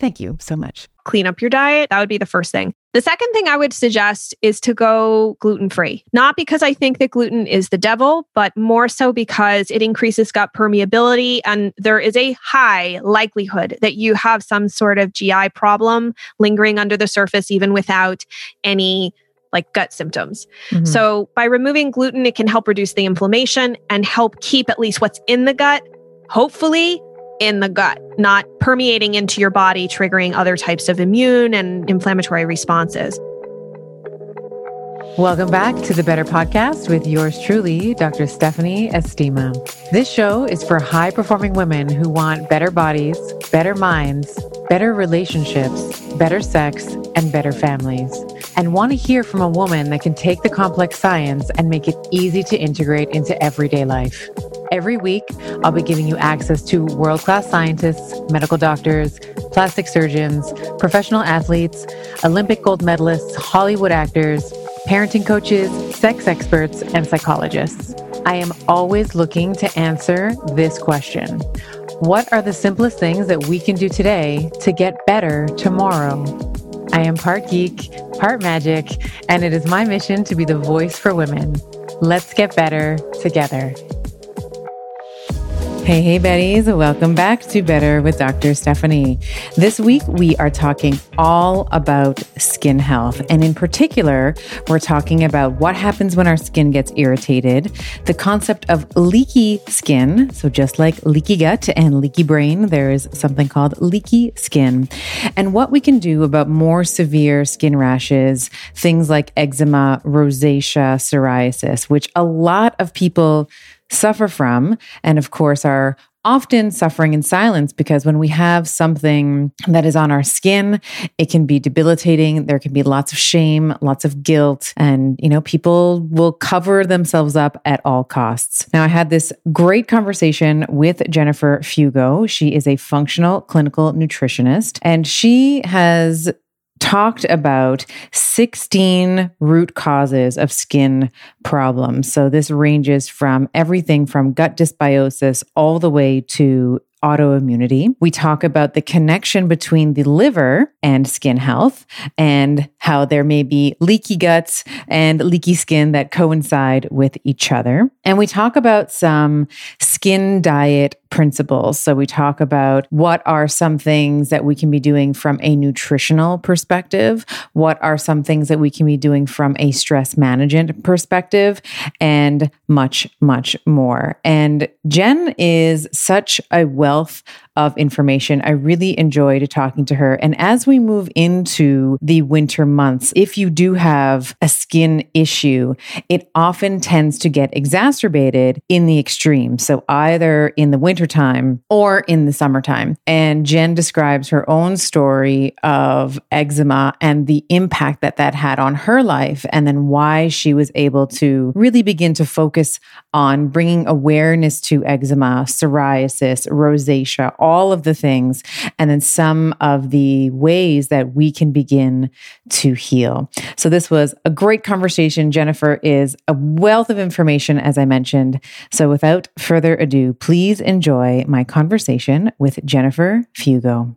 Thank you so much. Clean up your diet. That would be the first thing. The second thing I would suggest is to go gluten free. Not because I think that gluten is the devil, but more so because it increases gut permeability. And there is a high likelihood that you have some sort of GI problem lingering under the surface, even without any like gut symptoms. Mm-hmm. So by removing gluten, it can help reduce the inflammation and help keep at least what's in the gut, hopefully in the gut, not permeating into your body, triggering other types of immune and inflammatory responses. Welcome back to the Better Podcast with yours truly, Dr. Stephanie Estima. This show is for high performing women who want better bodies, better minds, better relationships, better sex, and better families, and want to hear from a woman that can take the complex science and make it easy to integrate into everyday life. Every week, I'll be giving you access to world class scientists, medical doctors, plastic surgeons, professional athletes, Olympic gold medalists, Hollywood actors, parenting coaches, sex experts, and psychologists. I am always looking to answer this question What are the simplest things that we can do today to get better tomorrow? I am part geek, part magic, and it is my mission to be the voice for women. Let's get better together. Hey, hey, Betties. Welcome back to Better with Dr. Stephanie. This week, we are talking all about skin health. And in particular, we're talking about what happens when our skin gets irritated, the concept of leaky skin. So, just like leaky gut and leaky brain, there is something called leaky skin, and what we can do about more severe skin rashes, things like eczema, rosacea, psoriasis, which a lot of people suffer from, and of course are often suffering in silence because when we have something that is on our skin, it can be debilitating. There can be lots of shame, lots of guilt, and, you know, people will cover themselves up at all costs. Now, I had this great conversation with Jennifer Fugo. She is a functional clinical nutritionist, and she has talked about 16 root causes of skin problems. So this ranges from everything from gut dysbiosis all the way to autoimmunity. We talk about the connection between the liver and skin health and how there may be leaky guts and leaky skin that coincide with each other. And we talk about some skin diet principles. So we talk about what are some things that we can be doing from a nutritional perspective, what are some things that we can be doing from a stress management perspective, and much, much more. And Jen is such a wealth of information. I really enjoyed talking to her. And as we move into the winter months, if you do have a skin issue, it often tends to get exacerbated in the extreme. So either in the wintertime or in the summertime. And Jen describes her own story of eczema and the impact that that had on her life, and then why she was able to really begin to focus on bringing awareness to eczema, psoriasis, rosacea, all of the things, and then some of the ways that we can begin to heal. So, this was a great conversation. Jennifer is a wealth of information, as I mentioned. So, without further ado, please enjoy my conversation with Jennifer Fugo.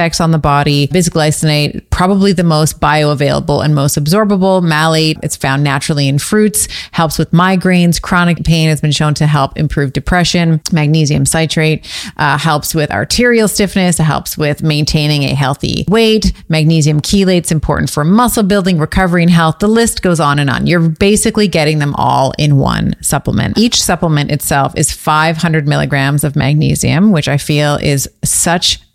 effects on the body. Bisglycinate, probably the most bioavailable and most absorbable. Malate, it's found naturally in fruits, helps with migraines, chronic pain has been shown to help improve depression. Magnesium citrate uh, helps with arterial stiffness, it helps with maintaining a healthy weight. Magnesium chelate's important for muscle building, recovery, and health. The list goes on and on. You're basically getting them all in one supplement. Each supplement itself is 500 milligrams of magnesium, which I feel is such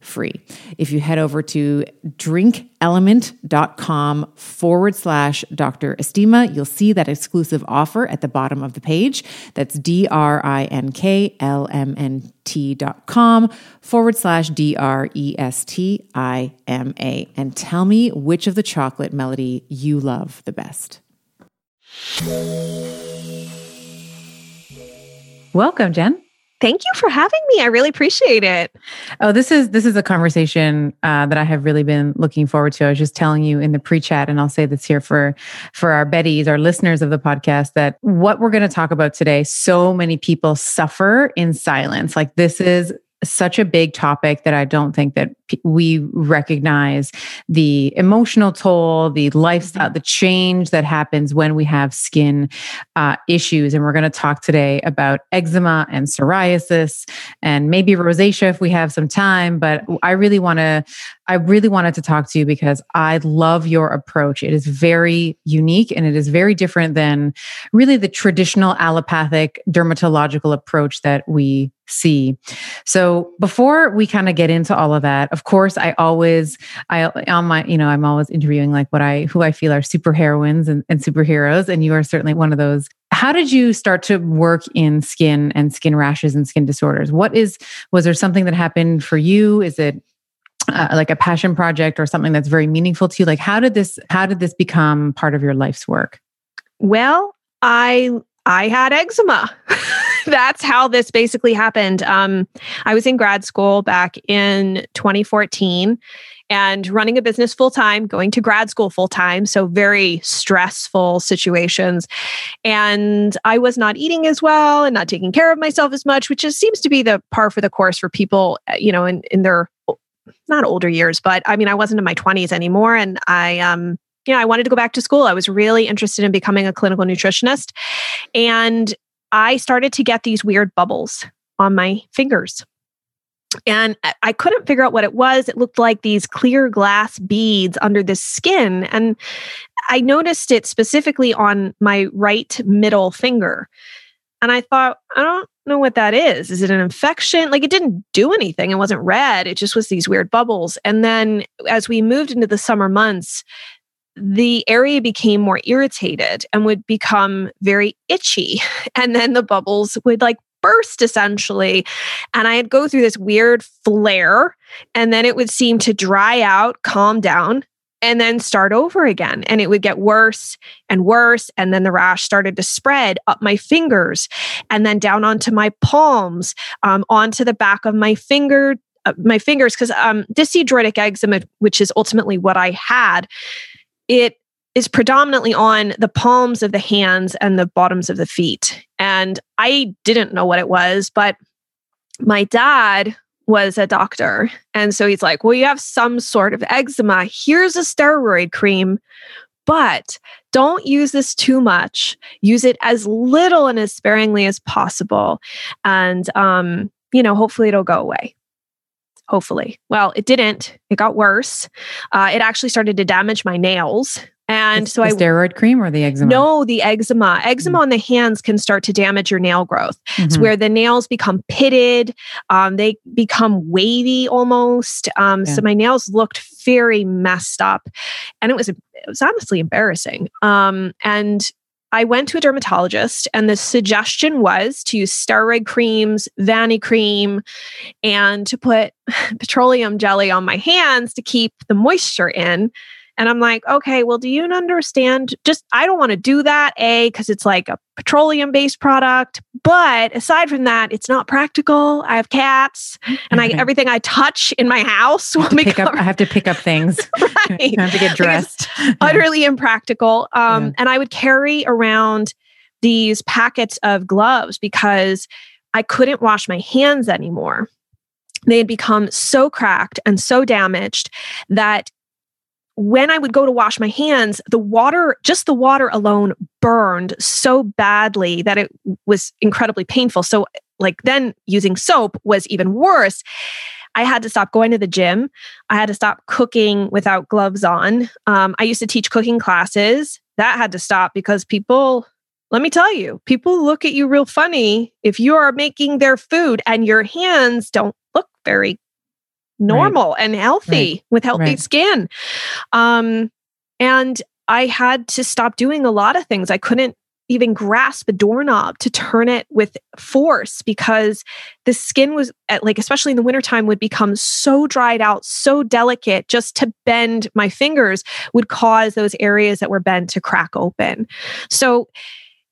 free. If you head over to drinklmnt.com forward slash Dr. Estima, you'll see that exclusive offer at the bottom of the page. That's D R I N K L M N T dot com forward slash D R E S T I M A. And tell me which of the chocolate melody you love the best. Welcome, Jen. Thank you for having me. I really appreciate it. Oh, this is this is a conversation uh, that I have really been looking forward to. I was just telling you in the pre-chat, and I'll say this here for for our Betties, our listeners of the podcast, that what we're going to talk about today. So many people suffer in silence. Like this is such a big topic that I don't think that we recognize the emotional toll, the lifestyle, mm-hmm. the change that happens when we have skin uh, issues. And we're going to talk today about eczema and psoriasis and maybe rosacea if we have some time. But I really want to, I really wanted to talk to you because I love your approach. It is very unique and it is very different than really the traditional allopathic dermatological approach that we see. So before we kind of get into all of that, of course, I always, I on my, you know, I'm always interviewing like what I, who I feel are super heroines and, and superheroes, and you are certainly one of those. How did you start to work in skin and skin rashes and skin disorders? What is, was there something that happened for you? Is it uh, like a passion project or something that's very meaningful to you? Like, how did this, how did this become part of your life's work? Well, I I had eczema. That's how this basically happened. Um, I was in grad school back in 2014 and running a business full time, going to grad school full time. So, very stressful situations. And I was not eating as well and not taking care of myself as much, which just seems to be the par for the course for people, uh, you know, in, in their not older years, but I mean, I wasn't in my 20s anymore. And I, um, you know, I wanted to go back to school. I was really interested in becoming a clinical nutritionist. And I started to get these weird bubbles on my fingers. And I couldn't figure out what it was. It looked like these clear glass beads under the skin. And I noticed it specifically on my right middle finger. And I thought, I don't know what that is. Is it an infection? Like it didn't do anything. It wasn't red. It just was these weird bubbles. And then as we moved into the summer months, the area became more irritated and would become very itchy. And then the bubbles would like burst essentially. And I'd go through this weird flare, and then it would seem to dry out, calm down, and then start over again. And it would get worse and worse. And then the rash started to spread up my fingers and then down onto my palms, um, onto the back of my finger. Uh, my fingers, because um, eczema, which is ultimately what I had, it is predominantly on the palms of the hands and the bottoms of the feet. And I didn't know what it was, but my dad was a doctor. And so he's like, Well, you have some sort of eczema. Here's a steroid cream, but don't use this too much. Use it as little and as sparingly as possible. And, um, you know, hopefully it'll go away. Hopefully. Well, it didn't. It got worse. Uh, it actually started to damage my nails. And it's so I steroid cream or the eczema? No, the eczema. Eczema mm-hmm. on the hands can start to damage your nail growth. Mm-hmm. It's where the nails become pitted, um, they become wavy almost. Um, yeah. So my nails looked very messed up, and it was it was honestly embarrassing. Um, and I went to a dermatologist, and the suggestion was to use steroid creams, Vanicream, and to put petroleum jelly on my hands to keep the moisture in. And I'm like, okay, well, do you understand? Just, I don't want to do that, A, because it's like a petroleum based product. But aside from that, it's not practical. I have cats and I, everything I touch in my house will pick up, I have to pick up things. right. I have to get dressed. utterly impractical. Um, yeah. And I would carry around these packets of gloves because I couldn't wash my hands anymore they had become so cracked and so damaged that when I would go to wash my hands, the water, just the water alone, burned so badly that it was incredibly painful. So, like, then using soap was even worse. I had to stop going to the gym. I had to stop cooking without gloves on. Um, I used to teach cooking classes. That had to stop because people, let me tell you, people look at you real funny if you are making their food and your hands don't look very normal right. and healthy right. with healthy right. skin. Um, and I had to stop doing a lot of things. I couldn't even grasp a doorknob to turn it with force because the skin was at like especially in the wintertime would become so dried out so delicate just to bend my fingers would cause those areas that were bent to crack open so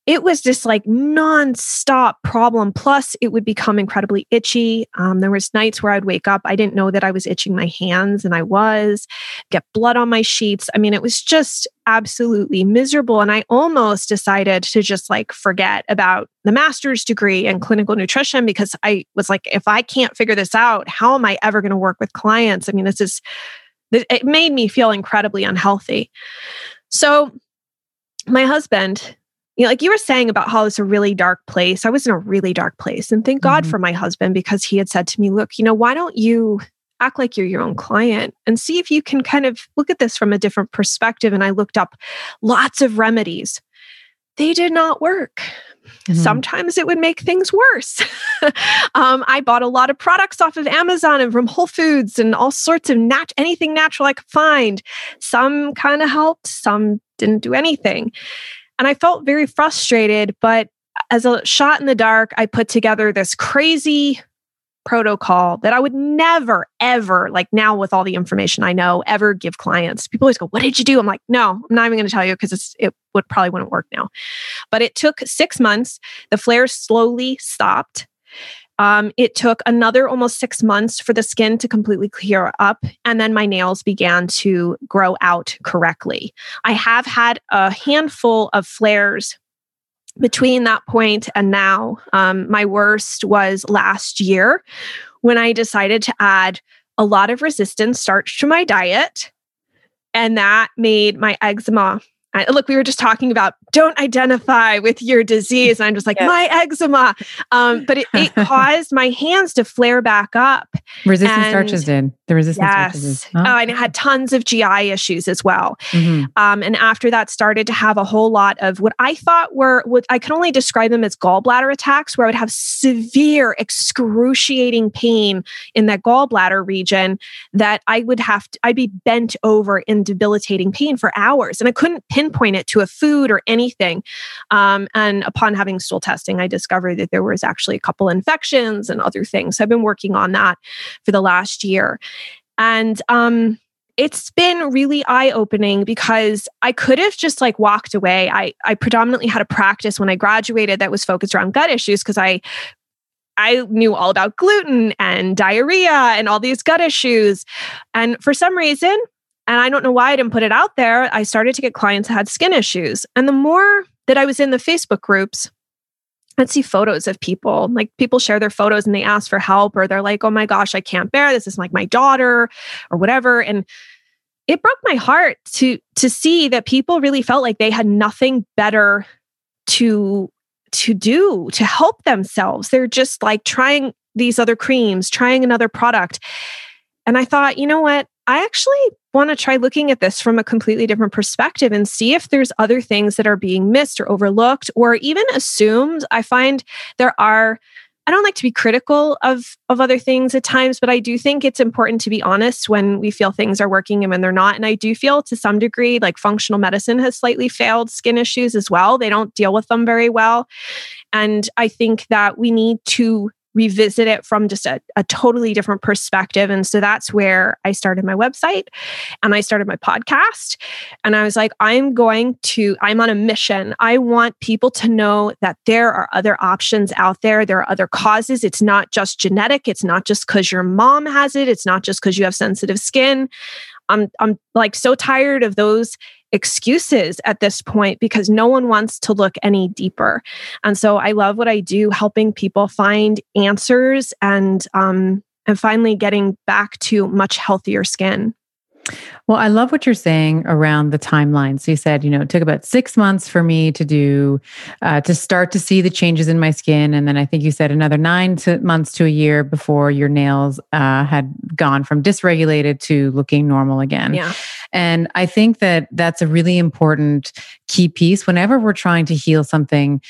it was just like nonstop problem. Plus, it would become incredibly itchy. Um, there was nights where I'd wake up, I didn't know that I was itching my hands, and I was get blood on my sheets. I mean, it was just absolutely miserable. And I almost decided to just like forget about the master's degree in clinical nutrition because I was like, if I can't figure this out, how am I ever going to work with clients? I mean, this is it made me feel incredibly unhealthy. So my husband you know, like you were saying about how it's a really dark place. I was in a really dark place. And thank God mm-hmm. for my husband because he had said to me, look, you know, why don't you act like you're your own client and see if you can kind of look at this from a different perspective? And I looked up lots of remedies. They did not work. Mm-hmm. Sometimes it would make things worse. um, I bought a lot of products off of Amazon and from Whole Foods and all sorts of nat- anything natural I could find. Some kind of helped, some didn't do anything. And I felt very frustrated, but as a shot in the dark, I put together this crazy protocol that I would never, ever, like now with all the information I know, ever give clients. People always go, What did you do? I'm like, No, I'm not even going to tell you because it would probably wouldn't work now. But it took six months. The flares slowly stopped. Um, it took another almost six months for the skin to completely clear up, and then my nails began to grow out correctly. I have had a handful of flares between that point and now. Um, my worst was last year when I decided to add a lot of resistant starch to my diet, and that made my eczema Look, we were just talking about don't identify with your disease. And I'm just like, yes. my eczema. Um, but it, it caused my hands to flare back up. Resistant and, starches did. The resistant yes. starches. Oh. oh, and it had tons of GI issues as well. Mm-hmm. Um, and after that, started to have a whole lot of what I thought were what I could only describe them as gallbladder attacks, where I would have severe, excruciating pain in that gallbladder region that I would have to, I'd be bent over in debilitating pain for hours. And I couldn't pinpoint it to a food or anything. Um, and upon having stool testing, I discovered that there was actually a couple infections and other things. So I've been working on that for the last year. And um, it's been really eye opening because I could have just like walked away. I, I predominantly had a practice when I graduated that was focused around gut issues because I I knew all about gluten and diarrhea and all these gut issues. And for some reason, and I don't know why I didn't put it out there, I started to get clients that had skin issues. And the more that I was in the Facebook groups, I'd see photos of people. Like people share their photos and they ask for help, or they're like, oh my gosh, I can't bear this. is like my daughter, or whatever. And it broke my heart to to see that people really felt like they had nothing better to to do to help themselves. They're just like trying these other creams, trying another product. And I thought, you know what? I actually want to try looking at this from a completely different perspective and see if there's other things that are being missed or overlooked or even assumed. I find there are I don't like to be critical of of other things at times, but I do think it's important to be honest when we feel things are working and when they're not. And I do feel to some degree like functional medicine has slightly failed skin issues as well. They don't deal with them very well. And I think that we need to revisit it from just a, a totally different perspective. And so that's where I started my website and I started my podcast. And I was like, I'm going to, I'm on a mission. I want people to know that there are other options out there. There are other causes. It's not just genetic. It's not just because your mom has it. It's not just because you have sensitive skin. I'm I'm like so tired of those excuses at this point because no one wants to look any deeper. And so I love what I do, helping people find answers and um, and finally getting back to much healthier skin. Well, I love what you're saying around the timeline. So you said, you know, it took about six months for me to do, uh, to start to see the changes in my skin, and then I think you said another nine to months to a year before your nails uh, had gone from dysregulated to looking normal again. Yeah. And I think that that's a really important key piece whenever we're trying to heal something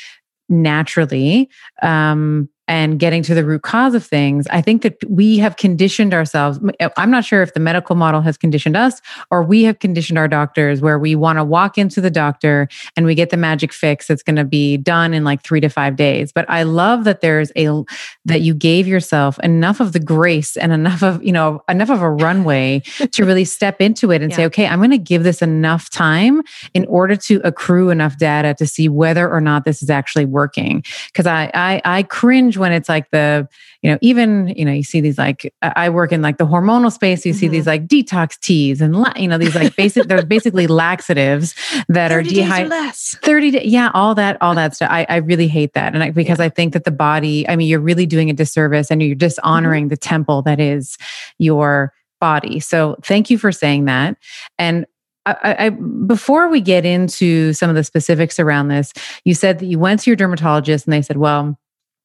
naturally. Um, and getting to the root cause of things, I think that we have conditioned ourselves. Eh, I'm not sure if the medical model has conditioned us or we have conditioned our doctors where we want to walk into the doctor and we get the magic fix that's going to be done in like three to five days. But I love that there's a, that you gave yourself enough of the grace and enough of, you know, enough of a runway to really step into it and yeah. say, okay, I'm going to give this enough time in order to accrue enough data to see whether or not this is actually working. Cause I, I, I cringe when it's like the, you know, even, you know, you see these like, I work in like the hormonal space, you see mm-hmm. these like detox teas and, you know, these like basic, they're basically laxatives that are dehydrated. 30 days. Yeah. All that, all that stuff. I, I really hate that. And I, because yeah. I think that the body, I mean, you're really doing a disservice and you're dishonoring mm-hmm. the temple that is your body. So thank you for saying that. And I, I, before we get into some of the specifics around this, you said that you went to your dermatologist and they said, well,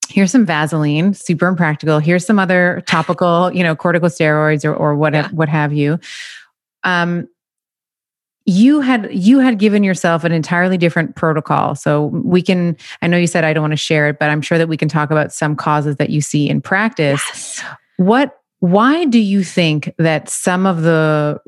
here's some Vaseline, super impractical. Here's some other topical, you know, corticosteroids or, or what, yeah. what have you. Um, you had you had given yourself an entirely different protocol so we can i know you said i don't want to share it but i'm sure that we can talk about some causes that you see in practice yes. what why do you think that some of the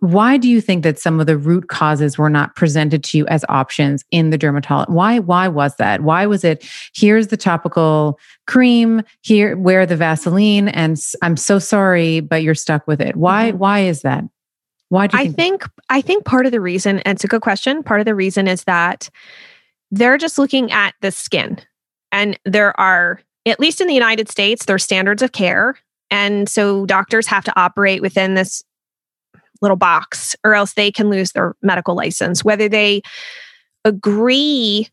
why do you think that some of the root causes were not presented to you as options in the dermatologist why why was that? Why was it here's the topical cream here wear the vaseline and i'm so sorry but you're stuck with it. Why mm-hmm. why is that? Why do you think i think i think part of the reason and it's a good question part of the reason is that they're just looking at the skin. And there are at least in the united states there's standards of care. And so doctors have to operate within this little box or else they can lose their medical license, whether they agree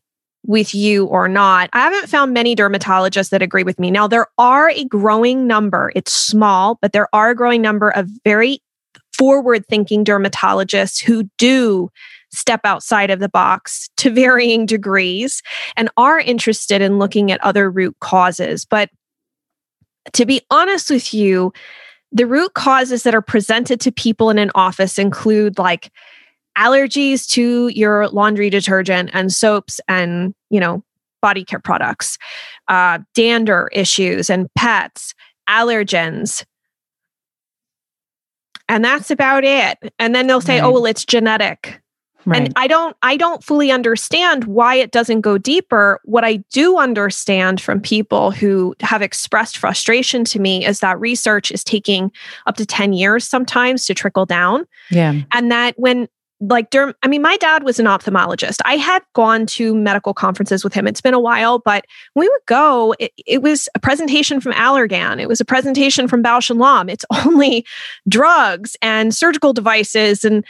with you or not. I haven't found many dermatologists that agree with me. Now, there are a growing number, it's small, but there are a growing number of very forward thinking dermatologists who do step outside of the box to varying degrees and are interested in looking at other root causes. But to be honest with you, the root causes that are presented to people in an office include like allergies to your laundry detergent and soaps and, you know, body care products, uh, dander issues and pets, allergens. And that's about it. And then they'll say, right. oh, well, it's genetic. Right. And I don't I don't fully understand why it doesn't go deeper. What I do understand from people who have expressed frustration to me is that research is taking up to 10 years sometimes to trickle down. Yeah. And that when like derm I mean my dad was an ophthalmologist. I had gone to medical conferences with him. It's been a while, but we would go it, it was a presentation from Allergan. It was a presentation from Bausch and Lomb. It's only drugs and surgical devices and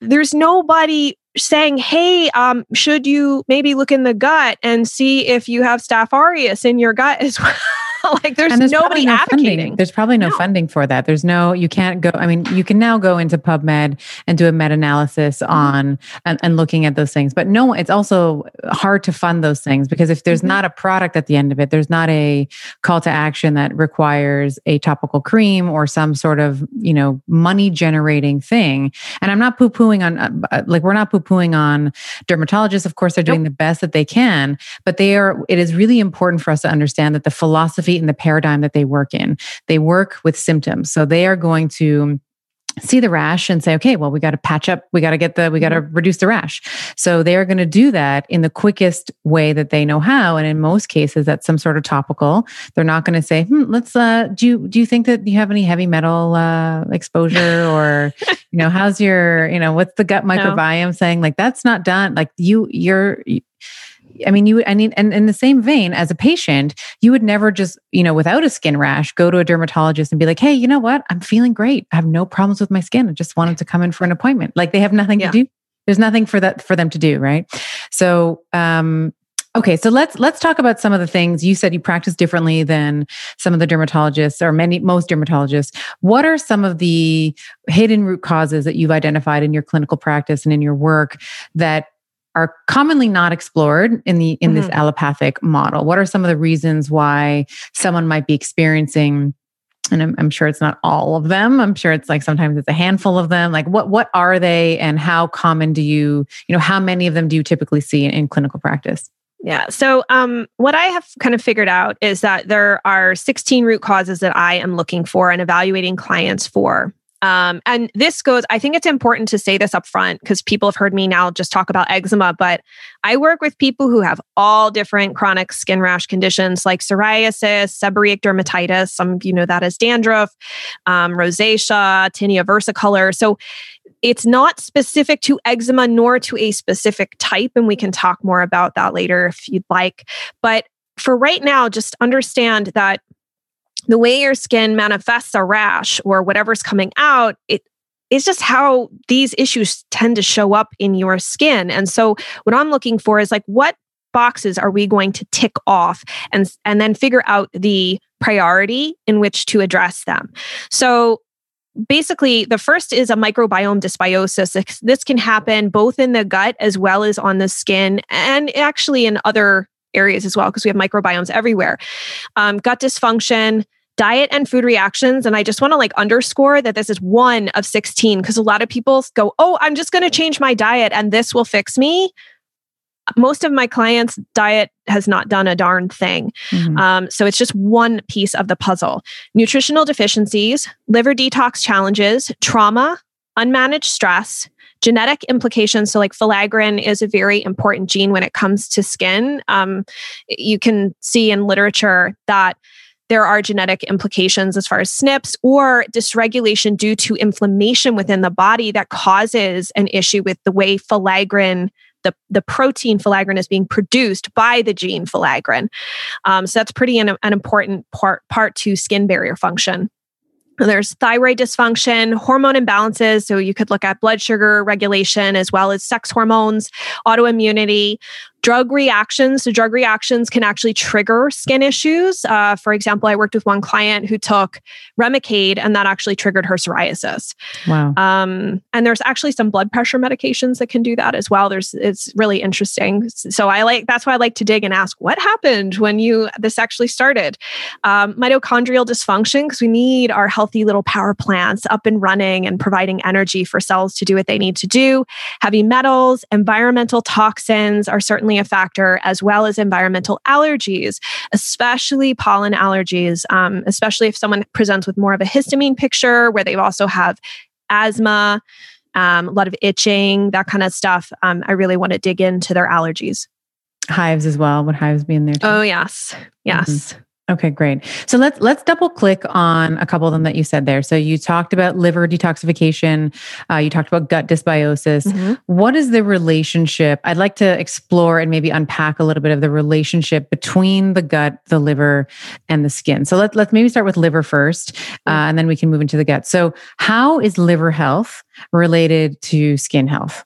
there's nobody saying, hey, um, should you maybe look in the gut and see if you have Staph aureus in your gut as well? like there's, there's nobody no advocating. Funding. There's probably no, no, funding for that. There's no, you can't go. I mean, you can now go into PubMed and do a meta analysis mm-hmm. on and, and, looking at those things, but no, it's also hard to fund those things because if there's mm-hmm. not a product at the end of it, there's not a call to action that requires a topical cream or some sort of, you know, money generating thing. And I'm not poo pooing on, uh, like, we're not poo pooing on dermatologists. Of course, they're doing nope. the best that they can, but they are, it is really important for us to understand that the philosophy in the paradigm that they work in. They work with symptoms. So they are going to see the rash and say okay well we got to patch up we got to get the we got to mm-hmm. reduce the rash so they are going to do that in the quickest way that they know how and in most cases that's some sort of topical they're not going to say hmm, let's uh do you do you think that you have any heavy metal uh exposure or you know how's your you know what's the gut microbiome no. saying like that's not done like you you're I mean, you, I mean, and in the same vein, as a patient, you would never just, you know, without a skin rash, go to a dermatologist and be like, hey, you know what? I'm feeling great. I have no problems with my skin. I just wanted to come in for an appointment. Like they have nothing yeah. to do. There's nothing for that for them to do, right? So, um, Okay, so let's let's talk about some of the things you said you practice differently than some of the dermatologists or many most dermatologists. What are some of the hidden root causes that you've identified in your clinical practice and in your work that are commonly not explored in the in mm-hmm. this allopathic model what are some of the reasons why someone might be experiencing and I'm, I'm, sure it's not all of them i'm sure it's like sometimes it's a handful of them like what what are they and how common do you you know how many of them do you typically see in, in clinical practice yeah. So, um, what I have kind of figured out is that there are 16 root causes that I am looking for and evaluating clients for. Um, and this goes, I think it's important to say this up front because people have heard me now just talk about eczema, but I work with people who have all different chronic skin rash conditions like psoriasis, seborrheic dermatitis, some of you know that as dandruff, um, rosacea, tinea versicolor. So it's not specific to eczema nor to a specific type. And we can talk more about that later if you'd like. But for right now, just understand that the way your skin manifests a rash or whatever's coming out, it is just how these issues tend to show up in your skin. And so what I'm looking for is like what boxes are we going to tick off and and then figure out the priority in which to address them. So basically the first is a microbiome dysbiosis this can happen both in the gut as well as on the skin and actually in other areas as well because we have microbiomes everywhere um, gut dysfunction diet and food reactions. And I just want to like underscore that this is one of 16 because a lot of people go, Oh, I'm just going to change my diet and this will fix me. Most of my clients' diet has not done a darn thing. Mm-hmm. Um, so it's just one piece of the puzzle. Nutritional deficiencies, liver detox challenges, trauma, unmanaged stress, genetic implications. So, like filaggrin is a very important gene when it comes to skin. Um, you can see in literature that there are genetic implications as far as SNPs or dysregulation due to inflammation within the body that causes an issue with the way filaggrin the, the protein filaggrin is being produced by the gene filaggrin. Um, so that's pretty an, an important part part to skin barrier function. There's thyroid dysfunction, hormone imbalances. So you could look at blood sugar regulation as well as sex hormones, autoimmunity, drug reactions. So, drug reactions can actually trigger skin issues. Uh, for example, I worked with one client who took Remicade, and that actually triggered her psoriasis. Wow. Um, and there's actually some blood pressure medications that can do that as well. There's it's really interesting. So I like that's why I like to dig and ask what happened when you this actually started. Um, mitochondrial dysfunction because we need our healthy little power plants up and running and providing energy for cells to do what they need to do. Heavy metals, environmental toxins are certainly a factor, as well as environmental allergies, especially pollen allergies, um, especially if someone presents with more of a histamine picture where they also have asthma. um, a lot of itching, that kind of stuff. Um, I really want to dig into their allergies. Hives as well. Would hives be in there too? Oh yes, yes. Mm-hmm. Okay, great. So let's let's double click on a couple of them that you said there. So you talked about liver detoxification. Uh, you talked about gut dysbiosis. Mm-hmm. What is the relationship? I'd like to explore and maybe unpack a little bit of the relationship between the gut, the liver, and the skin. So let's let's maybe start with liver first, uh, and then we can move into the gut. So how is liver health related to skin health?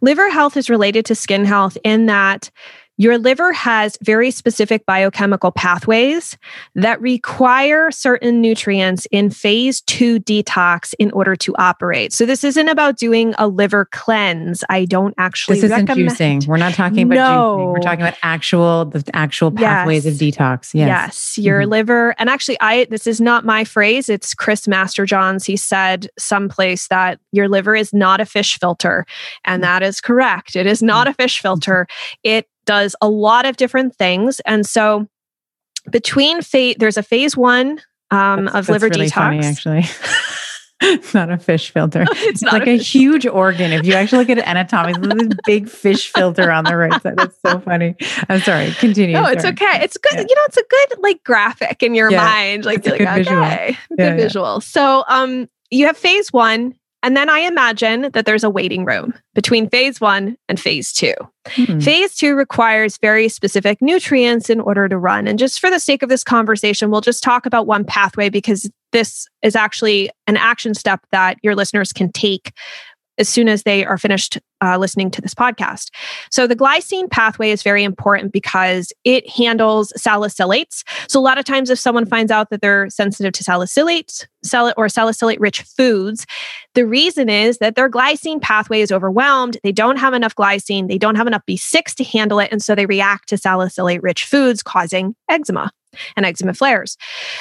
Liver health is related to skin health in that your liver has very specific biochemical pathways that require certain nutrients in phase two detox in order to operate. So this isn't about doing a liver cleanse. I don't actually. This isn't recommend. juicing. We're not talking about no. juicing. We're talking about actual the actual pathways yes. of detox. Yes, yes. Your mm-hmm. liver, and actually, I this is not my phrase. It's Chris Masterjohn's. He said someplace that your liver is not a fish filter, and mm. that is correct. It is not mm. a fish filter. It does a lot of different things. And so between phase, there's a phase one um, that's, of that's liver really detox. Funny, actually. it's not a fish filter. It's, it's like a, a huge organ. If you actually look at it anatomically, this big fish filter on the right side. That's so funny. I'm sorry. Continue. No, it's okay. It's good. Yeah. You know, it's a good like graphic in your yeah, mind. Like, like okay, visual. Yeah, good visual. So, um, you have phase one, and then I imagine that there's a waiting room between phase one and phase two. Hmm. Phase two requires very specific nutrients in order to run. And just for the sake of this conversation, we'll just talk about one pathway because this is actually an action step that your listeners can take as soon as they are finished uh, listening to this podcast. So, the glycine pathway is very important because it handles salicylates. So, a lot of times, if someone finds out that they're sensitive to salicylates sal- or salicylate rich foods, the reason is that their glycine pathway is overwhelmed. They don't have enough glycine, they don't have enough B6 to handle it. And so, they react to salicylate rich foods, causing eczema and eczema flares.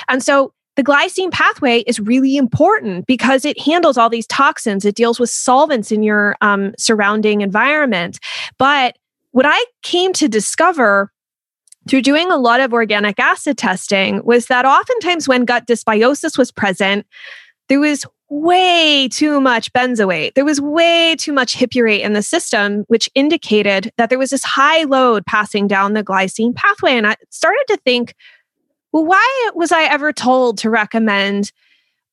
And so, the glycine pathway is really important because it handles all these toxins. It deals with solvents in your um, surrounding environment. But what I came to discover through doing a lot of organic acid testing was that oftentimes when gut dysbiosis was present, there was way too much benzoate. There was way too much hippurate in the system, which indicated that there was this high load passing down the glycine pathway. And I started to think, well, why was I ever told to recommend,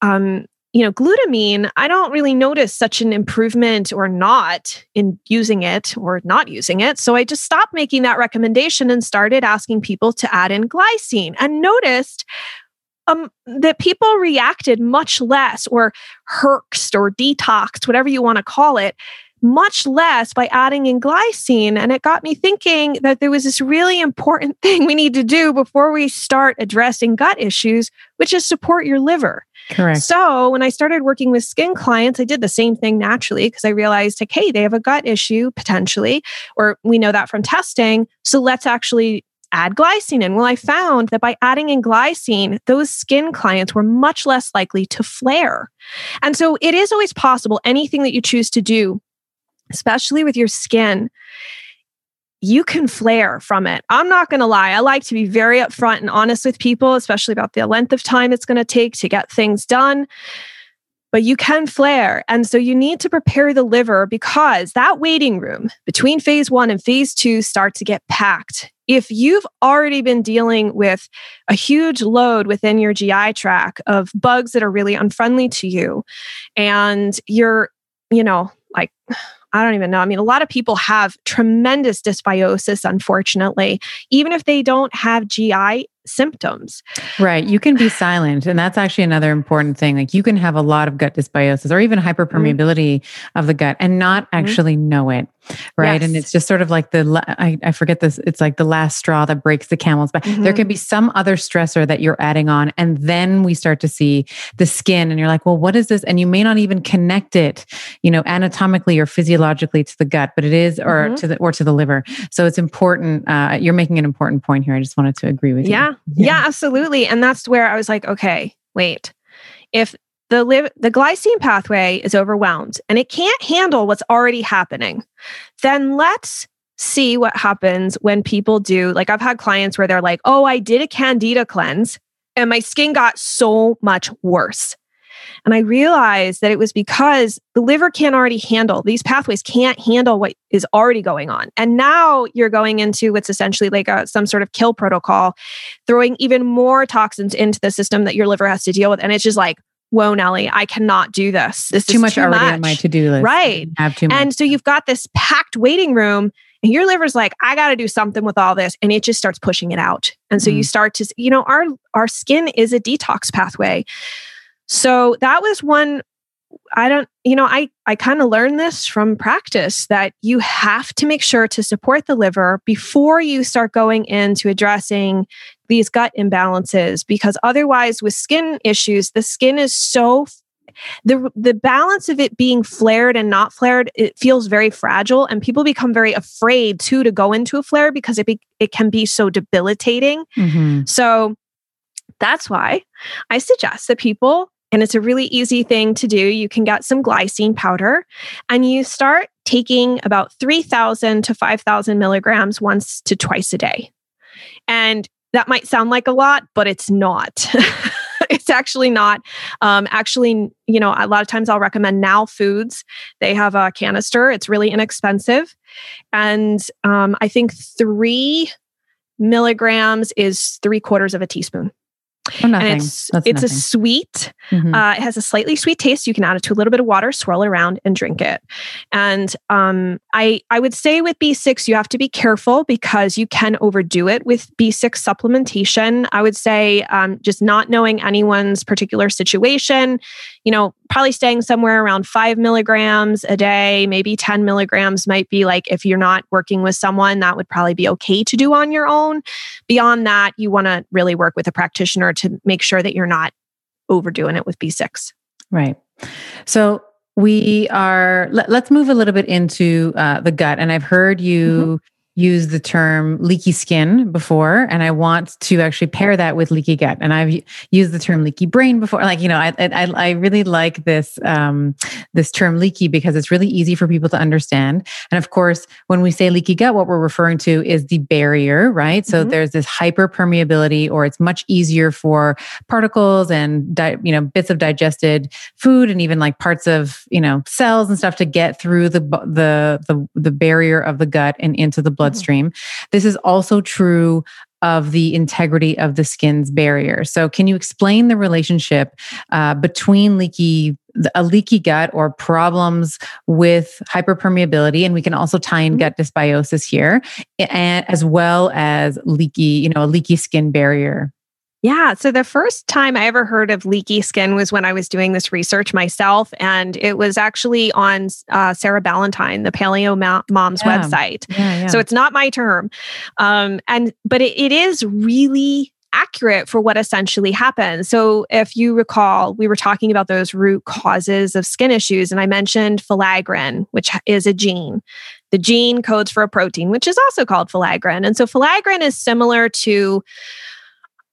um, you know, glutamine? I don't really notice such an improvement or not in using it or not using it. So I just stopped making that recommendation and started asking people to add in glycine and noticed um, that people reacted much less or herxed or detoxed, whatever you want to call it, much less by adding in glycine. And it got me thinking that there was this really important thing we need to do before we start addressing gut issues, which is support your liver. Correct. So when I started working with skin clients, I did the same thing naturally because I realized, like, hey, they have a gut issue potentially, or we know that from testing. So let's actually add glycine in. Well, I found that by adding in glycine, those skin clients were much less likely to flare. And so it is always possible, anything that you choose to do especially with your skin, you can flare from it. I'm not going to lie. I like to be very upfront and honest with people, especially about the length of time it's going to take to get things done. But you can flare. And so you need to prepare the liver because that waiting room between phase one and phase two starts to get packed. If you've already been dealing with a huge load within your GI tract of bugs that are really unfriendly to you, and you're, you know, like I don't even know. I mean, a lot of people have tremendous dysbiosis, unfortunately, even if they don't have GI symptoms. Right. You can be silent. And that's actually another important thing. Like you can have a lot of gut dysbiosis or even hyperpermeability mm-hmm. of the gut and not mm-hmm. actually mm-hmm. know it right yes. and it's just sort of like the I, I forget this it's like the last straw that breaks the camel's back mm-hmm. there can be some other stressor that you're adding on and then we start to see the skin and you're like well what is this and you may not even connect it you know anatomically or physiologically to the gut but it is or mm-hmm. to the or to the liver so it's important uh, you're making an important point here i just wanted to agree with you yeah yeah absolutely and that's where i was like okay wait if the, liv- the glycine pathway is overwhelmed and it can't handle what's already happening, then let's see what happens when people do. Like, I've had clients where they're like, oh, I did a candida cleanse and my skin got so much worse. And I realized that it was because the liver can't already handle these pathways, can't handle what is already going on. And now you're going into what's essentially like a, some sort of kill protocol, throwing even more toxins into the system that your liver has to deal with. And it's just like, whoa, Nellie, I cannot do this. This is too is much too already much. on my to do list. Right. I have too much. And so you've got this packed waiting room and your liver's like, I got to do something with all this. And it just starts pushing it out. And so you Mm. start to, you know, our, our skin is a detox pathway. So that was one, I don't, you know, I, I kind of learned this from practice that you have to make sure to support the liver before you start going into addressing these gut imbalances, because otherwise with skin issues, the skin is so the the balance of it being flared and not flared it feels very fragile and people become very afraid too to go into a flare because it be, it can be so debilitating Mhm. so that's why i suggest that people and it's a really easy thing to do. You can get some glycine powder and you start taking about 3000 to 5000 milligrams once to twice a day. And that might sound like a lot but it's not. It's actually not. Um, actually you know a lot of times i'll recommend now foods. They have a canister. It's really inexpensive. And um, i think three milligrams is three quarters of a teaspoon Oh, nothing. and it's That's it's a nothing. sweet Mhm. uh, it has a slightly sweet taste. You can add it to a little bit of water, swirl around, and drink it. And um, I I would say with B6, you have to be careful because you can overdo it with B6 supplementation. I would say um, just not knowing anyone's particular situation, you know, probably staying somewhere around five milligrams a day, maybe 10 milligrams might be like if you're not working with someone, that would probably be okay to do on your own. Beyond that, you want to really work with a practitioner to make sure that you're not overdoing it with B6. Right. So we are, let, us move a little bit into uh, the gut. And I've heard you use the term leaky skin before, and I want to actually pair that with leaky gut. And I've used the term leaky brain before. Like, you know, I, I, I really like this, um, this term leaky because it's really easy for people to understand. And of course, when we say leaky gut, what we're referring to is the barrier, right? So Mhm. there's this hyperpermeability, or it's much easier for particles and, di- you know, bits of digested food and even like parts of you know cells and stuff to get through the the the, the barrier of the gut and into the bloodstream. This is also true of the integrity of the skin's barrier. So can you explain the relationship uh, between leaky a leaky gut or problems with hyperpermeability? And we can also tie in Mhm. gut dysbiosis here and as well as leaky you know a leaky skin barrier Yeah. So the first time I ever heard of leaky skin was when I was doing this research myself. And it was actually on uh, Sarah Ballantyne, the Paleo Mo- Mom's Yeah. website. yeah, yeah. So it's not my term. Um, and but it, it is really accurate for what essentially happens. So if you recall, we were talking about those root causes of skin issues, and I mentioned filaggrin, which is a gene. The gene codes for a protein, which is also called filaggrin. And so filaggrin is similar to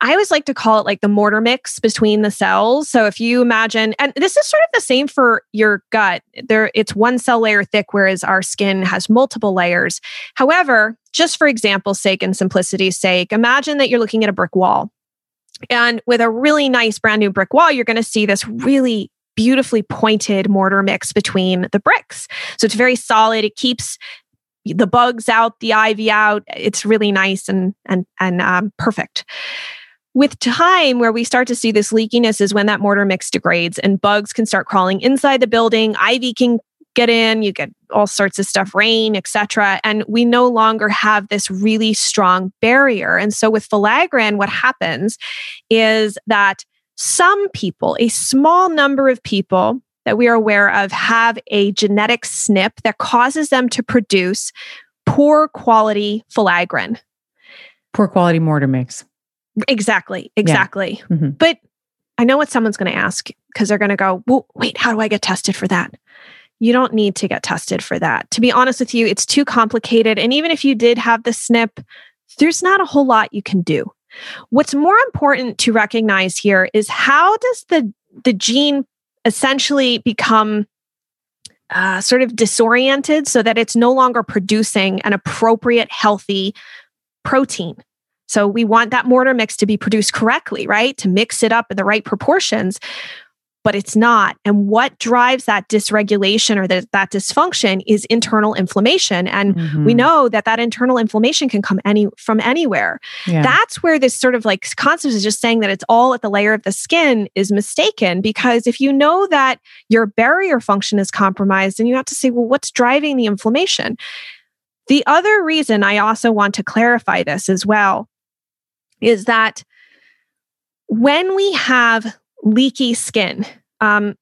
I always like to call it like the mortar mix between the cells. So if you imagine, and this is sort of the same for your gut, there it's one cell layer thick, whereas our skin has multiple layers. However, just for example's sake and simplicity's sake, imagine that you're looking at a brick wall. And with a really nice brand new brick wall, you're going to see this really beautifully pointed mortar mix between the bricks. So it's very solid. It keeps the bugs out, the ivy out. It's really nice and and and um, perfect with time where we start to see this leakiness is when that mortar mix degrades and bugs can start crawling inside the building. Ivy can get in you get all sorts of stuff rain etc and we no longer have this really strong barrier. And so with filaggrin what happens is that some people a small number of people that we are aware of have a genetic snp that causes them to produce poor quality filaggrin poor quality mortar mix Exactly. Exactly. Mhm. But I know what someone's going to ask because they're going to go, well, wait, how do I get tested for that? You don't need to get tested for that. To be honest with you, it's too complicated. And even if you did have the SNP, there's not a whole lot you can do. What's more important to recognize here is how does the, the gene essentially become uh, sort of disoriented so that it's no longer producing an appropriate, healthy protein? So we want that mortar mix to be produced correctly, right? To mix it up in the right proportions. but it's not. And what drives that dysregulation or the, that dysfunction is internal inflammation. And mm-hmm. we know that that internal inflammation can come any from anywhere. Yeah. That's where this sort of like concept is just saying that it's all at the layer of the skin is mistaken. Because if you know that your barrier function is compromised, then you have to say, well, what's driving the inflammation? The other reason I also want to clarify this as well is that when we have leaky skin, um,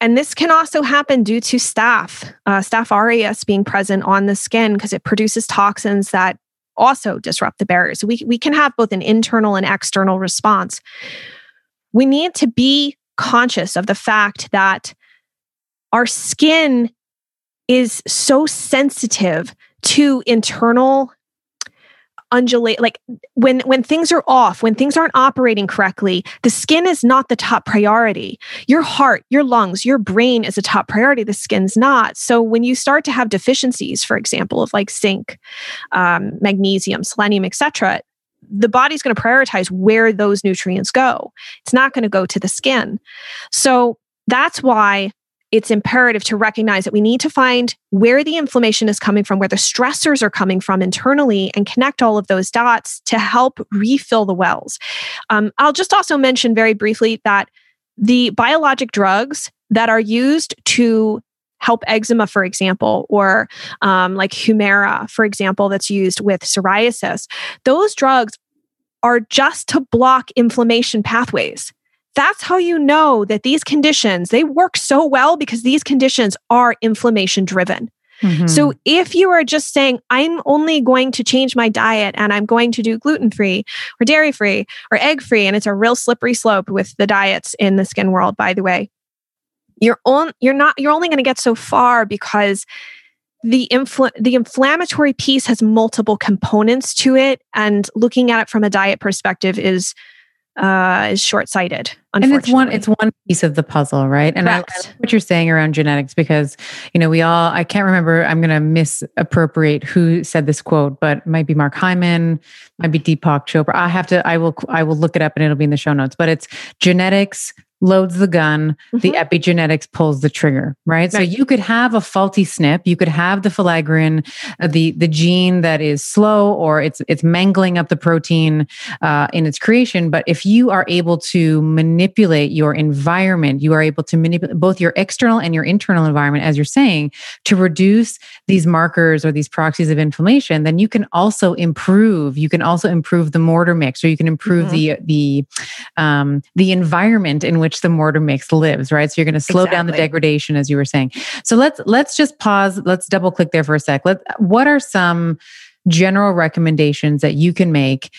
and this can also happen due to staph, uh, staph aureus being present on the skin because it produces toxins that also disrupt the barriers. So we, we can have both an internal and external response. We need to be conscious of the fact that our skin is so sensitive to internal undulate like when when things are off when things aren't operating correctly the skin is not the top priority. Your heart your lungs your brain is a top priority. The skin's not. So when you start to have deficiencies for example of like zinc um, magnesium selenium etc the body's going to prioritize where those nutrients go. It's not going to go to the skin. So that's why it's imperative to recognize that we need to find where the inflammation is coming from, where the stressors are coming from internally, and connect all of those dots to help refill the wells. Um, I'll just also mention very briefly that the biologic drugs that are used to help eczema, for example, or um, like Humira, for example, that's used with psoriasis, those drugs are just to block inflammation pathways that's how you know that these conditions they work so well because these conditions are inflammation driven mm-hmm. so if you are just saying i'm only going to change my diet and i'm going to do gluten free or dairy free or egg free and it's a real slippery slope with the diets in the skin world by the way you're on you're not you're only going to get so far because the infl- the inflammatory piece has multiple components to it and looking at it from a diet perspective is uh, is short sighted. And it's one it's one piece of the puzzle, right? And I, I what you're saying around genetics because you know we all I can't remember I'm going to misappropriate who said this quote, but it might be Mark Hyman, might be Deepak Chopra. I have to I will I will look it up and it'll be in the show notes. But it's genetics loads the gun, mm-hmm. the epigenetics pulls the trigger, right? right? So you could have a faulty SNP, you could have the filaggrin, uh, the the gene that is slow or it's it's mangling up the protein uh, in its creation. But if you are able to manipulate your environment, you are able to manipulate both your external and your internal environment, as you're saying, to reduce these markers or these proxies of inflammation. Then you can also improve. You can also improve the mortar mix, or you can improve mm-hmm. the the um, the environment in which which the mortar mix lives, right? So you're going to slow exactly. down the degradation, as you were saying. So let's let's just pause. Let's double click there for a sec. Let what are some general recommendations that you can make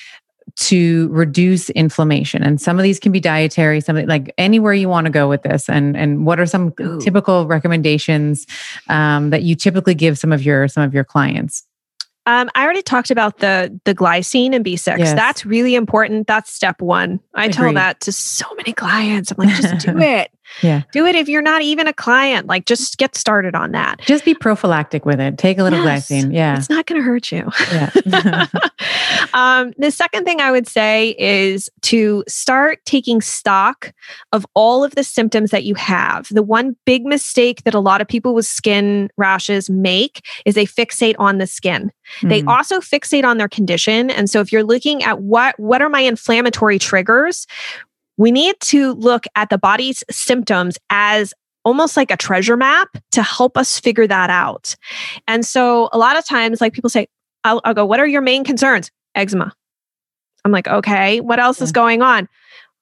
to reduce inflammation and some of these can be dietary something like anywhere you want to go with this and and what are some Ooh. typical recommendations um, that you typically give some of your some of your clients um, I already talked about the the glycine and B6. Yes. That's really important. That's step one. I Agreed. tell that to so many clients. I'm like, just do it. Yeah. Do it if you're not even a client. Like just get started on that. Just be prophylactic with it. Take a little yes, glycine. Yeah. It's not going to hurt you. Yeah. um, the second thing I would say is to start taking stock of all of the symptoms that you have. The one big mistake that a lot of people with skin rashes make is they fixate on the skin. Mm. They also fixate on their condition. And so if you're looking at what what are my inflammatory triggers, we need to look at the body's symptoms as almost like a treasure map to help us figure that out. And so a lot of times, like people say, I'll, I'll go, What are your main concerns? Eczema. I'm like, Okay, what else yeah. is going on?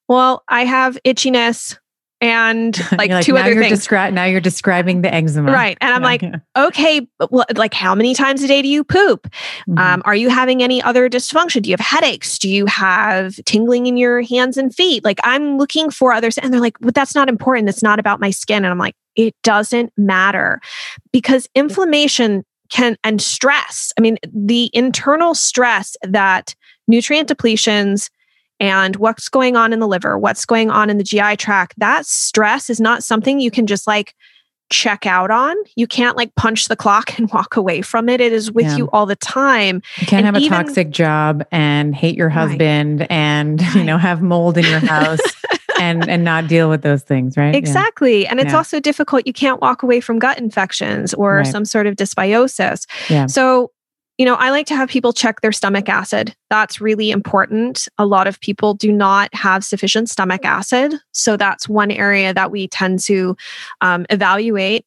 Well, I have itchiness, and like, like two other things. Descri- now you're describing the eczema. Right. And I'm like, okay, well, like how many times a day do you poop? Mm-hmm. Um, are you having any other dysfunction? Do you have headaches? Do you have tingling in your hands and feet? Like I'm looking for others. And they're like, well, that's not important. It's not about my skin. And I'm like, it doesn't matter because inflammation can and stress. I mean, the internal stress that nutrient depletions and what's going on in the liver, what's going on in the GI tract. That stress is not something you can just like check out on. You can't like punch the clock and walk away from it. It is with yeah. you all the time. You can't and have even, a toxic job and hate your husband right. and, right. you know, have mold in your house. and and not deal with those things, right? Exactly. Yeah. And it's yeah. also difficult. You can't walk away from gut infections or right. some sort of dysbiosis. Yeah. So you know, I like to have people check their stomach acid. That's really important. A lot of people do not have sufficient stomach acid. So that's one area that we tend to um, evaluate.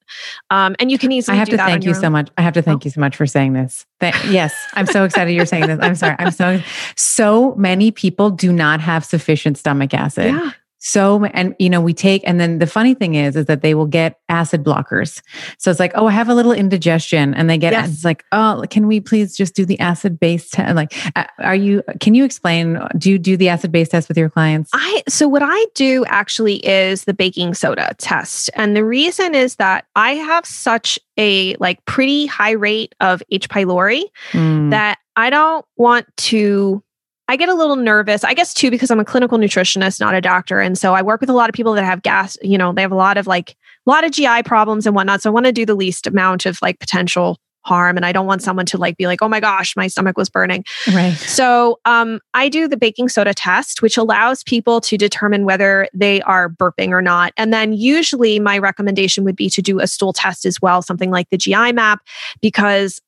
Um, and you can easily I have to thank you so much. I have to thank oh. you so much for saying this. Th- yes, I'm so excited you're saying this. I'm sorry. I'm so, so many people do not have sufficient stomach acid. Yeah so and you know we take and then the funny thing is is that they will get acid blockers so it's like oh i have a little indigestion and they get yes. it's like oh can we please just do the acid base test like are you can you explain do you do the acid base test with your clients i so what i do actually is the baking soda test and the reason is that i have such a like pretty high rate of h pylori mm. that i don't want to I get a little nervous, I guess too, because I'm a clinical nutritionist, not a doctor. And so I work with a lot of people that have gas, you know, they have a lot of like, a lot of GI problems and whatnot. So I want to do the least amount of like potential harm. And I don't want someone to like be like, oh my gosh, my stomach was burning. Right. So um, I do the baking soda test, which allows people to determine whether they are burping or not. And then usually my recommendation would be to do a stool test as well, something like the GI map, because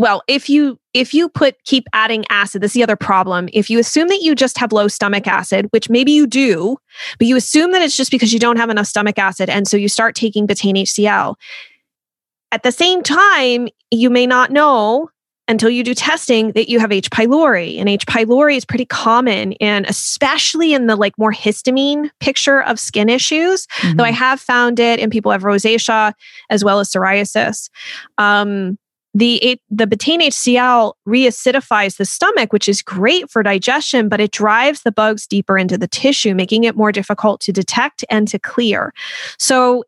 well if you if you put keep adding acid this is the other problem if you assume that you just have low stomach acid which maybe you do but you assume that it's just because you don't have enough stomach acid and so you start taking betaine hcl at the same time you may not know until you do testing that you have H. pylori. And H. pylori is pretty common, and especially in the like more histamine picture of skin issues. Mm-hmm. Though I have found it in people who have rosacea as well as psoriasis. Um, the the betaine HCl reacidifies the stomach, which is great for digestion, but it drives the bugs deeper into the tissue, making it more difficult to detect and to clear. So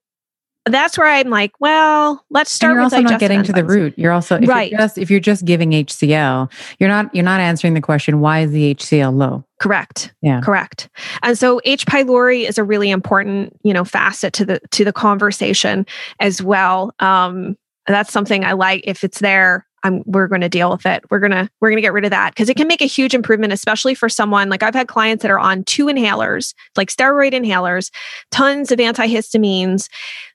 that's where I'm like, well, let's start. And you're also not getting to the root. You're also if right. You're just if you're just giving HCl, you're not you're not answering the question why is the HCl low. Correct. Yeah. Correct. And so H. pylori is a really important you know facet to the to the conversation as well. Um, that's something I like. If it's there, I'm, we're going to deal with it. We're going to, we're going to get rid of that because it can make a huge improvement, especially for someone like I've had clients that are on two inhalers, like steroid inhalers, tons of antihistamines,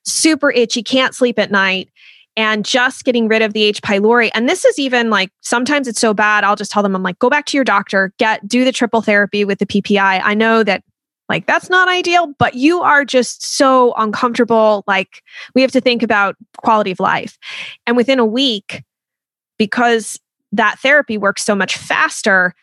super itchy, can't sleep at night and just getting rid of the H. pylori. And this is even like sometimes it's so bad, I'll just tell them, I'm like, go back to your doctor, get do the triple therapy with the PPI. I know that like, that's not ideal, but you are just so uncomfortable. Like, we have to think about quality of life. And within a week, because that therapy works so much faster,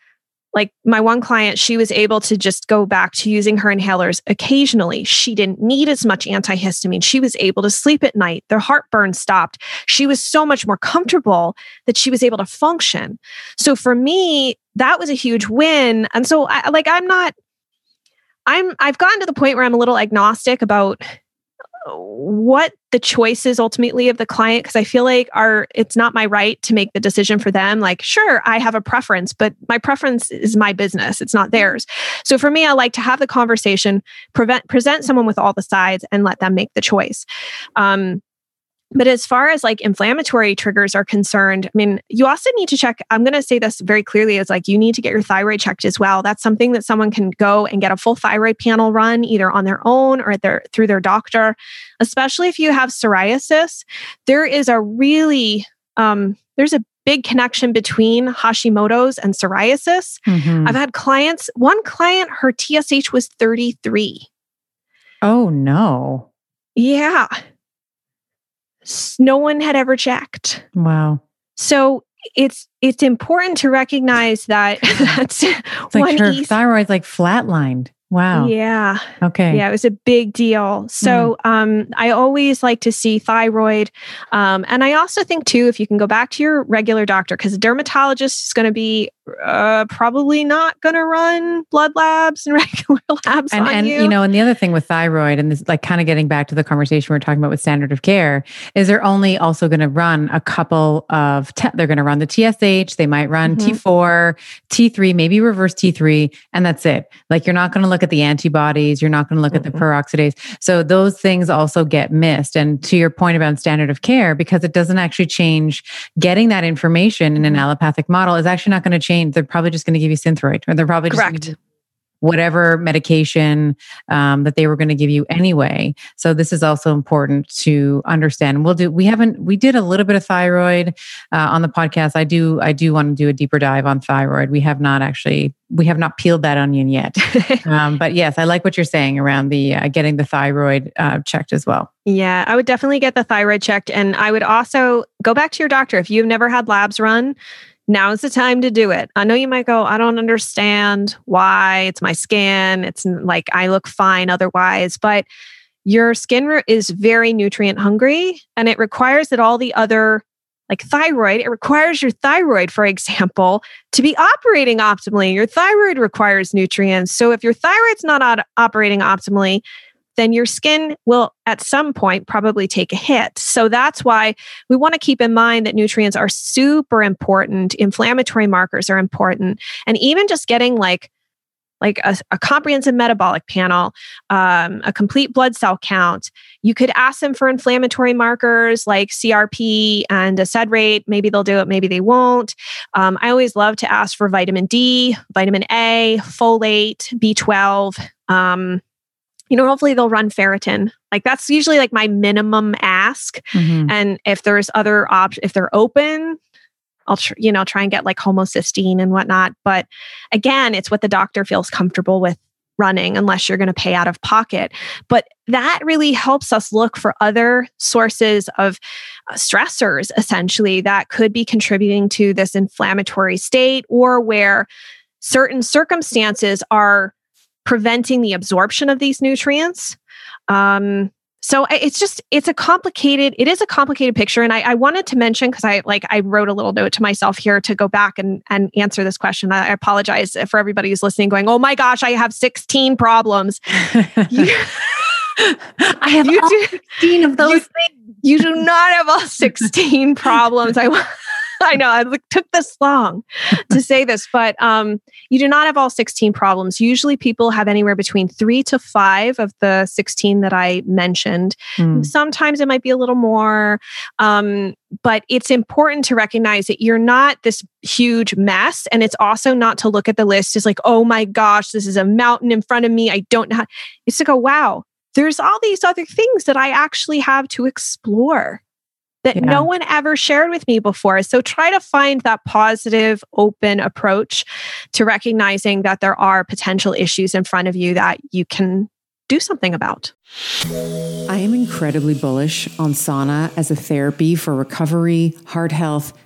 like my one client, she was able to just go back to using her inhalers occasionally. She didn't need as much antihistamine. She was able to sleep at night. Their heartburn stopped. She was so much more comfortable that she was able to function. So for me, that was a huge win. And so I like I'm not I'm I've gotten to the point where I'm a little agnostic about what the choice is ultimately of the client because I feel like our it's not my right to make the decision for them. Like, sure, I have a preference, but my preference is my business. It's not theirs. So for me, I like to have the conversation, prevent present someone with all the sides and let them make the choice. Um, but as far as like inflammatory triggers are concerned, I mean, you also need to check. I'm going to say this very clearly is like you need to get your thyroid checked as well. That's something that someone can go and get a full thyroid panel run either on their own or their through their doctor. Especially if you have psoriasis, there is a really um, there's a big connection between Hashimoto's and psoriasis. Mm-hmm. I've had clients, one client, her TSH was 33. Oh no. Yeah no one had ever checked. Wow. So it's it's important to recognize that that's it's like her thyroid's like flatlined. Wow. Yeah. Okay. Yeah, it was a big deal. So mm. um, I always like to see thyroid. Um, and I also think, too, if you can go back to your regular doctor, because a dermatologist is going to be uh, probably not going to run blood labs and regular labs and, and you. you. know and the other thing with thyroid and this like kind of getting back to the conversation we are talking about with standard of care is they're only also going to run a couple of te- they're going to run the tsh they might run mm-hmm. t4 t3 maybe reverse t3 and that's it like you're not going to look at the antibodies you're not going to look mm-hmm. at the peroxidase so those things also get missed and to your point about standard of care because it doesn't actually change getting that information in an mm-hmm. allopathic model is actually not going to change they're probably just going to give you synthroid or they're probably Correct. just whatever medication um, that they were going to give you anyway. So this is also important to understand. We'll do. We haven't. We did a little bit of thyroid uh, on the podcast. I do. I do want to do a deeper dive on thyroid. We have not actually. We have not peeled that onion yet. um, but yes, I like what you're saying around the uh, getting the thyroid uh, checked as well. Yeah, I would definitely get the thyroid checked, and I would also go back to your doctor if you've never had labs run now is the time to do it. I know you might go, I don't understand why it's my skin. It's like I look fine otherwise, but your skin is very nutrient hungry and it requires that all the other like thyroid, it requires your thyroid, for example, to be operating optimally. Your thyroid requires nutrients. So if your thyroid's not operating optimally, then your skin will at some point probably take a hit. So that's why we want to keep in mind that nutrients are super important. Inflammatory markers are important. And even just getting like like a, a, comprehensive metabolic panel, um, a complete blood cell count. You could ask them for inflammatory markers like CRP and a SED rate. Maybe they'll do it, maybe they won't. Um, I always love to ask for vitamin D, vitamin A, folate, B12. Um, you know, hopefully they'll run ferritin. Like that's usually like my minimum ask. Mm-hmm. And if there's other options, if they're open, I'll tr- you know try and get like homocysteine and whatnot. But again, it's what the doctor feels comfortable with running, unless you're going to pay out of pocket. But that really helps us look for other sources of uh, stressors, essentially that could be contributing to this inflammatory state, or where certain circumstances are preventing the absorption of these nutrients. Um, so it's just it's a complicated it is a complicated picture. And i, I wanted to mention because i like i wrote a little note to myself here to go back and and answer this question. I apologize for everybody who's listening going oh my gosh i have 16 problems. You, i have you do, 16 of those you, things you do not have all 16 problems. I I know it took this long to say this, but um, you do not have all 16 problems. Usually people have anywhere between three to five of the 16 that I mentioned. Mm. Sometimes it might be a little more, um, but it's important to recognize that you're not this huge mess. And it's also not to look at the list as like, oh my gosh, this is a mountain in front of me. I don't know. How. It's to go, wow, there's all these other things that I actually have to explore that yeah. no one ever shared with me before. So try to find that positive, open approach to recognizing that there are potential issues in front of you that you can do something about. I am incredibly bullish on sauna as a therapy for recovery, heart health,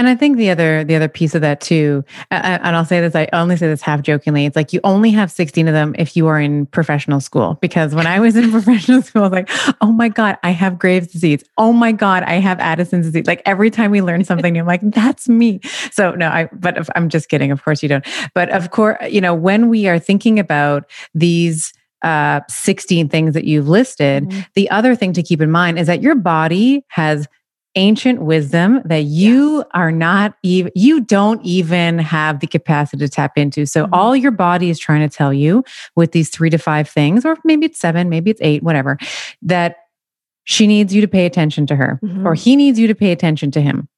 And I think the other the other piece of that too, and I'll say this, I only say this half jokingly. It's like you only have 16 of them if you are in professional school. Because when I was in professional school, I was like, oh my God, I have Graves' disease. Oh my God, I have Addison's disease. Like every time we learn something, new, I'm like, that's me. So no, I but if, I'm just kidding. Of course you don't. But of course, you know, when we are thinking about these uh 16 things that you've listed, mm-hmm. the other thing to keep in mind is that your body has ancient wisdom that you yes. are not even you don't even have the capacity to tap into so mm-hmm. all your body is trying to tell you with these 3 to 5 things or maybe it's 7 maybe it's 8 whatever that she needs you to pay attention to her mm-hmm. or he needs you to pay attention to him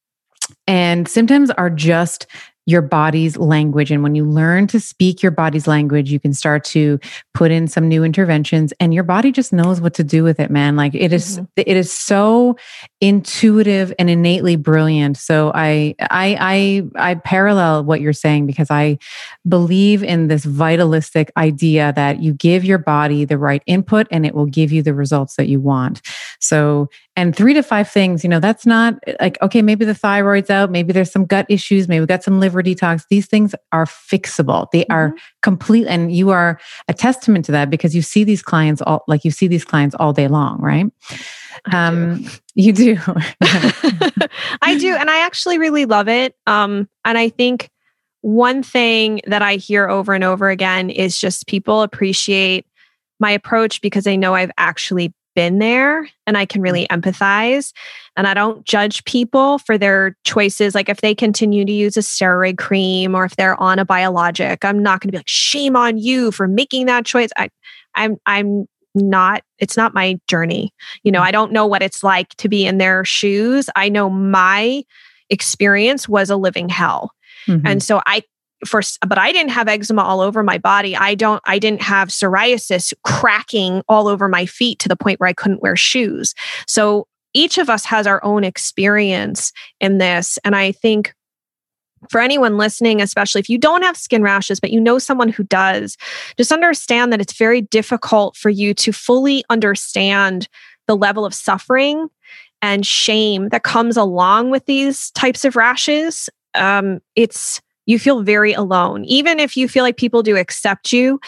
and symptoms are just your body's language. And when you learn to speak your body's language, you can start to put in some new interventions and your body just knows what to do with it, man. Like it is, mm-hmm. it is so intuitive and innately brilliant. So I, I, I, I parallel what you're saying because I believe in this vitalistic idea that you give your body the right input and it will give you the results that you want. So, and three to five things, you know, that's not like, okay, maybe the thyroid's out, maybe there's some gut issues, maybe we got some liver detox. These things are fixable. They mm-hmm. are complete. And you are a testament to that because you see these clients all, like you see these clients all day long, right? Um, you do. I do. And I actually really love it. Um, and I think one thing that I hear over and over again is just people appreciate my approach because they know I've actually been there and I can really empathize. And I don't judge people for their choices. Like if they continue to use a steroid cream or if they're on a biologic, I'm not going to be like, shame on you for making that choice. I, I'm, I'm not it's not my journey you know mm. i don't know what it's like to be in their shoes i know my experience was a living hell mm-hmm. and so i first but i didn't have eczema all over my body i don't i didn't have psoriasis cracking all over my feet to the point where i couldn't wear shoes so each of us has our own experience in this and i think for anyone listening, especially if you don't have skin rashes, but you know someone who does, just understand that it's very difficult for you to fully understand the level of suffering and shame that comes along with these types of rashes. Um, it's you feel very alone, even if you feel like people do accept you.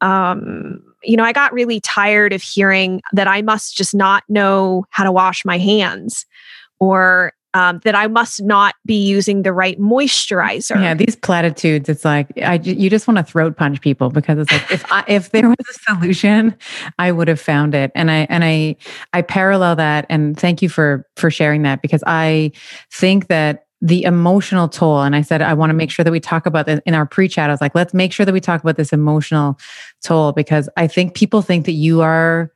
Um, you know, I got really tired of hearing that I must just not know how to wash my hands or um, that I must not be using the right moisturizer. Yeah, these platitudes. It's like I you just want to throat punch people because it's like if I, if there was a solution, I would have found it. And I and I I parallel that. And thank you for for sharing that because I think that the emotional toll. And I said, I want to make sure that we talk about this in our pre chat. I was like, let's make sure that we talk about this emotional toll because I think people think that you are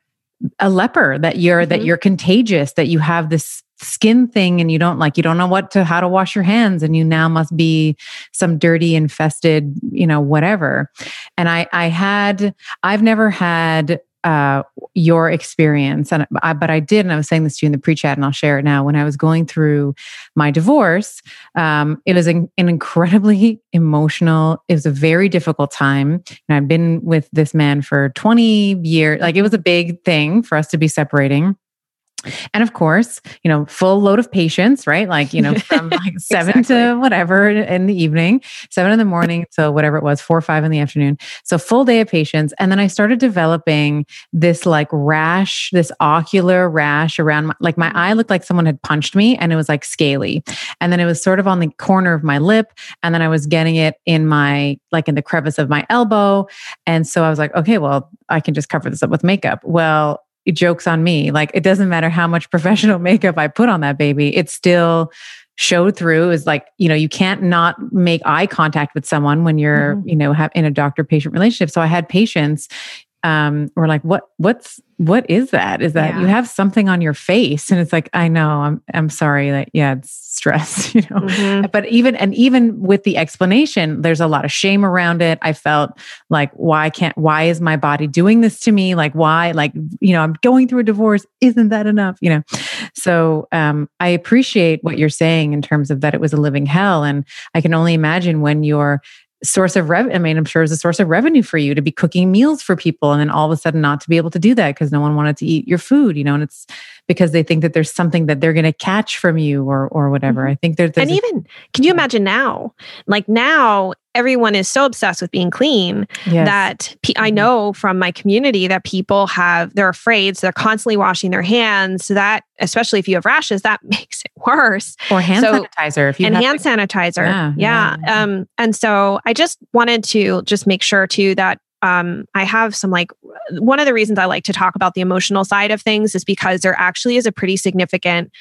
a leper, that you're, mm-hmm. that you're contagious, that you have this skin thing and you don't like you don't know what to how to wash your hands and you now must be some dirty infested you know whatever and i i had i've never had uh, your experience. And I, but i did and i was saying this to you in the pre-chat and i'll share it now. When i was going through my divorce um, it was an, an incredibly emotional it was a very difficult time. And i've been with this man for 20 years like it was a big thing for us to be separating and of course, you know, full load of patience, right? Like, you know, from like seven exactly. to whatever in the evening, seven in the morning to whatever it was, four or five in the afternoon. So full day of patience. And then I started developing this like rash, this ocular rash around my, like my eye looked like someone had punched me and it was like scaly. And then it was sort of on the corner of my lip. And then I was getting it in my, like in the crevice of my elbow. And so I was like, okay, well, I can just cover this up with makeup. Well, jokes on me. Like it doesn't matter how much professional makeup I put on that baby, it still showed through is like you know you can't not make eye contact with someone when you're mm-hmm. you know have in a doctor patient relationship so i had patients um were like what what's what is that? Is that yeah. you have something on your face and it's like i know i'm i'm sorry that yeah it's stress you know? Mm-hmm. but even and even with the explanation there's a lot of shame around it. I felt like why can't why is my body doing this to me? Like why like you know i'm going through a divorce. Isn't that enough? You know? So um i appreciate what you're saying in terms of that it was a living hell. And i can only imagine when you're source of revenue. I mean, I'm sure it was a source of revenue for you to be cooking meals for people and then all of a sudden not to be able to do that because no one wanted to eat your food, you know, and it's because they think that there's something that they're going to catch from you or or whatever. Mm-hmm. I think there, there's and a, even can you imagine now? Like now, everyone is so obsessed with being clean yes. that pe- I mm-hmm. know from my community that people have they're afraid, so they're constantly washing their hands. So that, especially if you have rashes, that makes worse. Or hand so, sanitizer, if you and hand to, sanitizer, yeah, yeah. yeah. Um, and so I just wanted to just make sure too that um, I have some like one of the reasons I like to talk about the emotional side of things is because there actually is a pretty significant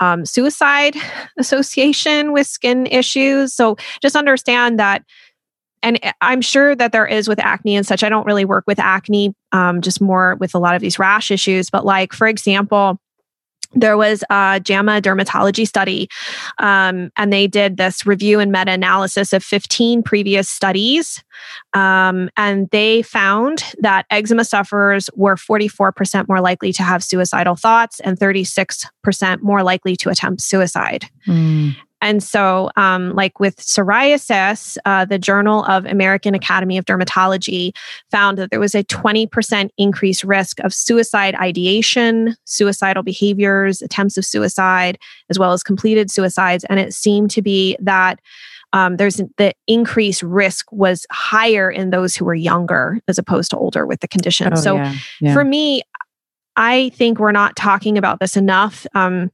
um, suicide association with skin issues. So just understand that. And I'm sure that there is with acne and such. I don't really work with acne, um, just more with a lot of these rash issues. But, like, for example, there was a JAMA dermatology study, um, and they did this review and meta analysis of 15 previous studies. Um, and they found that eczema sufferers were 44% more likely to have suicidal thoughts and 36% more likely to attempt suicide. Mm. And so, um, like with psoriasis, uh, the Journal of American Academy of Dermatology found that there was a 20% increased risk of suicide ideation, suicidal behaviors, attempts of suicide, as well as completed suicides. And it seemed to be that um, there's the increased risk was higher in those who were younger as opposed to older with the condition. Oh, so yeah, yeah. for me, I think we're not talking about this enough. Um,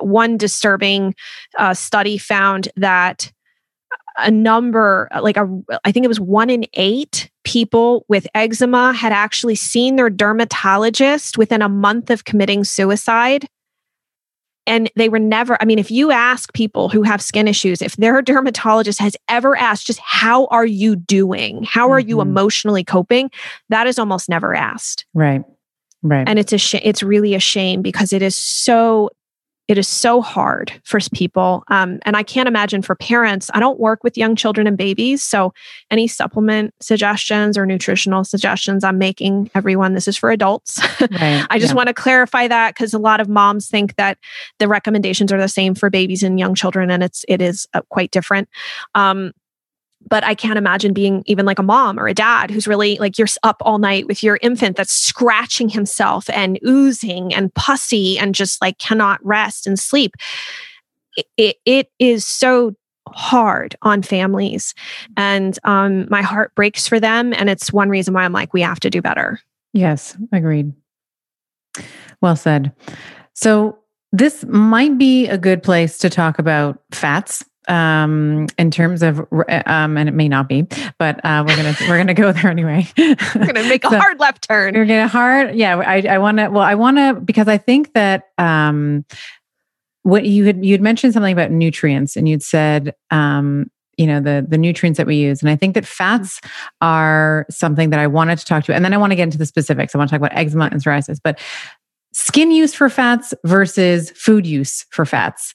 one disturbing uh, study found that a number like a i think it was one in eight people with eczema had actually seen their dermatologist within a month of committing suicide. And they were never i mean if you ask people who have skin issues if their dermatologist has ever asked just how are you doing? How are mm-hmm. you emotionally coping? that is almost never asked. Right. Right. And it's a sh- it's really a shame because it is so it is so hard for people. Um, and I can't imagine for parents. I don't work with young children and babies. So, any supplement suggestions or nutritional suggestions I'm making, everyone, this is for adults. Right. I just yeah. want to clarify that because a lot of moms think that the recommendations are the same for babies and young children, and it's it is uh, quite different. Um, but I can't imagine being even like a mom or a dad who's really like you're up all night with your infant that's scratching himself and oozing and pussy and just like cannot rest and sleep. It, it, it is so hard on families. And um, my heart breaks for them. And it's one reason why I'm like, we have to do better. Yes, agreed. Well said. So, this might be a good place to talk about fats um in terms of um and it may not be but uh we're gonna we're gonna go there anyway. We're gonna make a so hard left turn. we're gonna hard yeah i i want to well i want to because i think that um what you had you'd mentioned something about nutrients and you'd said um you know the the nutrients that we use. And i think that fats are something that i wanted to talk to and then i want to get into the specifics. I want to talk about eczema and psoriasis but skin use for fats versus food use for fats.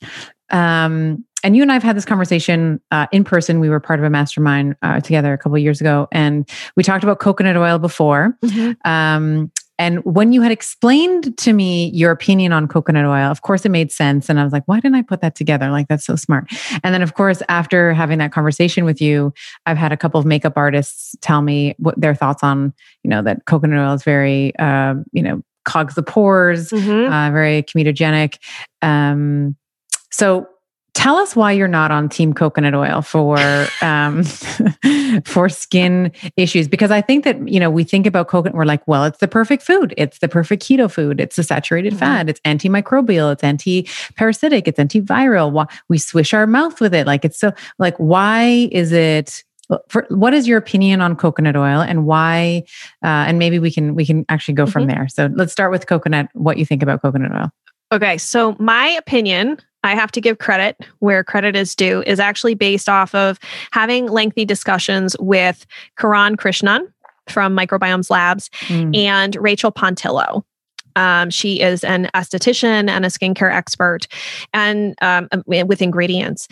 Um, and you and I've had this conversation uh, in person. We were part of a mastermind uh, together a couple years ago, and we talked about coconut oil before. Mm-hmm. Um, and when you had explained to me your opinion on coconut oil, of course it made sense. And I was like, why didn't I put that together? Like, that's so smart. And then, of course, after having that conversation with you, I've had a couple of makeup artists tell me what their thoughts on, you know, that coconut oil is very, uh, you know, clogs the pores, mm-hmm. uh, very comedogenic. Um, so tell us why you're not on team coconut oil for um, for skin issues because i think that you know we think about coconut we're like well it's the perfect food. It's the perfect keto food. It's a saturated mm-hmm. fat. It's antimicrobial. It's anti-parasitic. It's antiviral. We swish our mouth with it. Like it's so like why is it for, what is your opinion on coconut oil and why uh, and maybe we can we can actually go mm-hmm. from there. So let's start with coconut what you think about coconut oil okay so my opinion I have to give credit where credit is due, is actually based off of having lengthy discussions with Kiran Krishnan from Microbiomes Labs mm. and Rachel Pontillo. Um, she is an esthetician and a skincare expert and um, um with ingredients.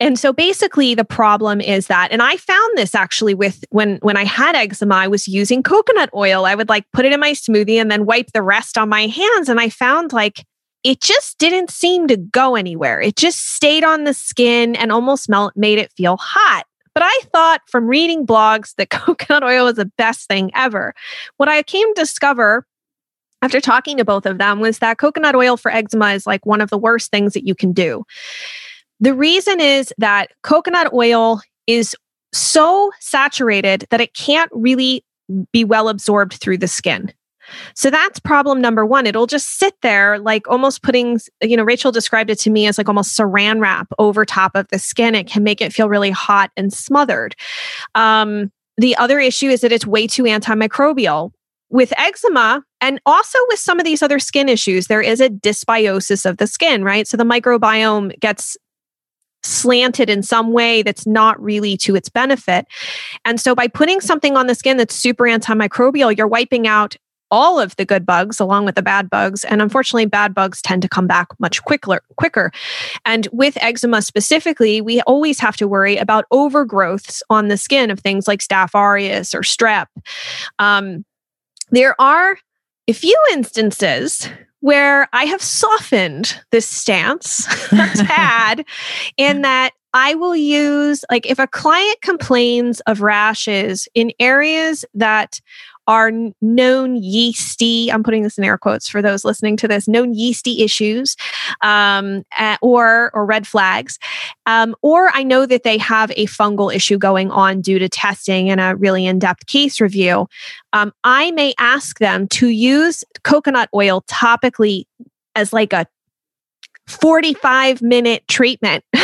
And so basically the problem is that and I found this actually with when when I had eczema I was using coconut oil I would like put it in my smoothie and then wipe the rest on my hands and I found like it just didn't seem to go anywhere. It just stayed on the skin and almost melt, made it feel hot. But I thought from reading blogs that coconut oil was the best thing ever. What I came to discover after talking to both of them was that coconut oil for eczema is like one of the worst things that you can do. The reason is that coconut oil is so saturated that it can't really be well absorbed through the skin. So that's problem number one. It'll just sit there like almost putting, you know, Rachel described it to me as like almost saran wrap over top of the skin. It can make it feel really hot and smothered. Um, the other issue is that it's way too antimicrobial. With eczema and also with some of these other skin issues, there is a dysbiosis of the skin, right? So the microbiome gets slanted in some way that's not really to its benefit. And so by putting something on the skin that's super antimicrobial, you're wiping out all of the good bugs along with the bad bugs. And unfortunately, bad bugs tend to come back much quicker, quicker. And with eczema specifically, we always have to worry about overgrowths on the skin of things like staph aureus or strep. Um, there are a few instances where I have softened this stance a tad in that I will use, like, if a client complains of rashes in areas that are known yeasty, I'm putting this in air quotes for those listening to this, known yeasty issues um, or, or red flags. Um, or I know that they have a fungal issue going on due to testing and a really in depth case review. Um, I may ask them to use coconut oil topically as like a 45 minute treatment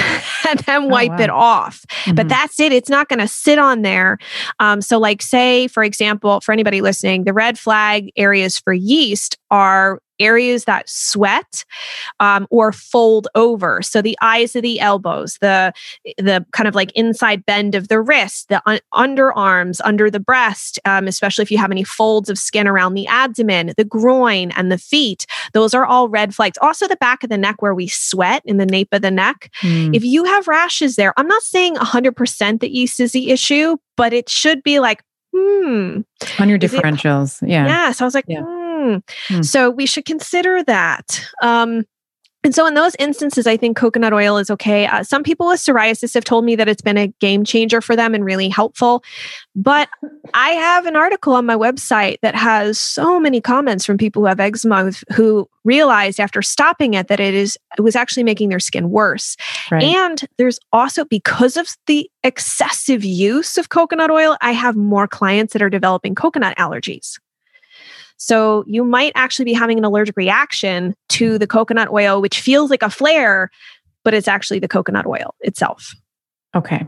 and then oh, wipe oh, wow. it off. Mm-hmm. But that's it. It's not going to sit on there. Um, so, like, say, for example, for anybody listening, the red flag areas for yeast are areas that sweat um, or fold over. So the eyes of the elbows, the the kind of like inside bend of the wrist, the un- underarms, under the breast, um, especially if you have any folds of skin around the abdomen, the groin, and the feet. Those are all red flags. Also, the back of the neck where we sweat in the nape of the neck. Mm. If you have rashes there, I'm not saying 100% that yeast is the issue, but it should be like, hmm. On your differentials. It, yeah. Yeah. So I was like, yeah. Hmm Hmm. So we should consider that. Um, and so, in those instances, I think coconut oil is okay. Uh, some people with psoriasis have told me that it's been a game changer for them and really helpful. But I have an article on my website that has so many comments from people who have eczema who realized after stopping it that it is it was actually making their skin worse. Right. And there's also because of the excessive use of coconut oil, I have more clients that are developing coconut allergies. So you might actually be having an allergic reaction to the coconut oil, which feels like a flare, but it's actually the coconut oil itself. Okay.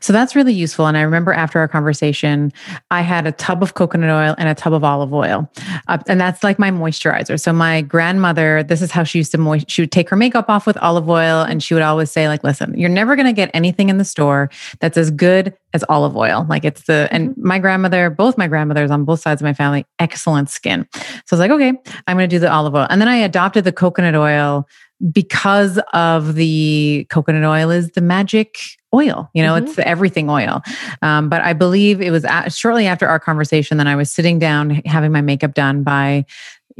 So that's really useful. And I remember after our conversation, I had a tub of coconut oil and a tub of olive oil. Uh, and that's like my moisturizer. So my grandmother, this is how she used to moist, she would take her makeup off with olive oil and she would always say like, listen, you're never going to get anything in the store that's as good as olive oil. Like it's the, and mm-hmm. my grandmother, both my grandmothers on both sides of my family, excellent skin. So I was like, okay, I'm going to do the olive oil. And then I adopted the coconut oil because of the coconut oil is the magic oil you know mm-hmm. it's the everything oil um, but i believe it was at, shortly after our conversation that i was sitting down having my makeup done by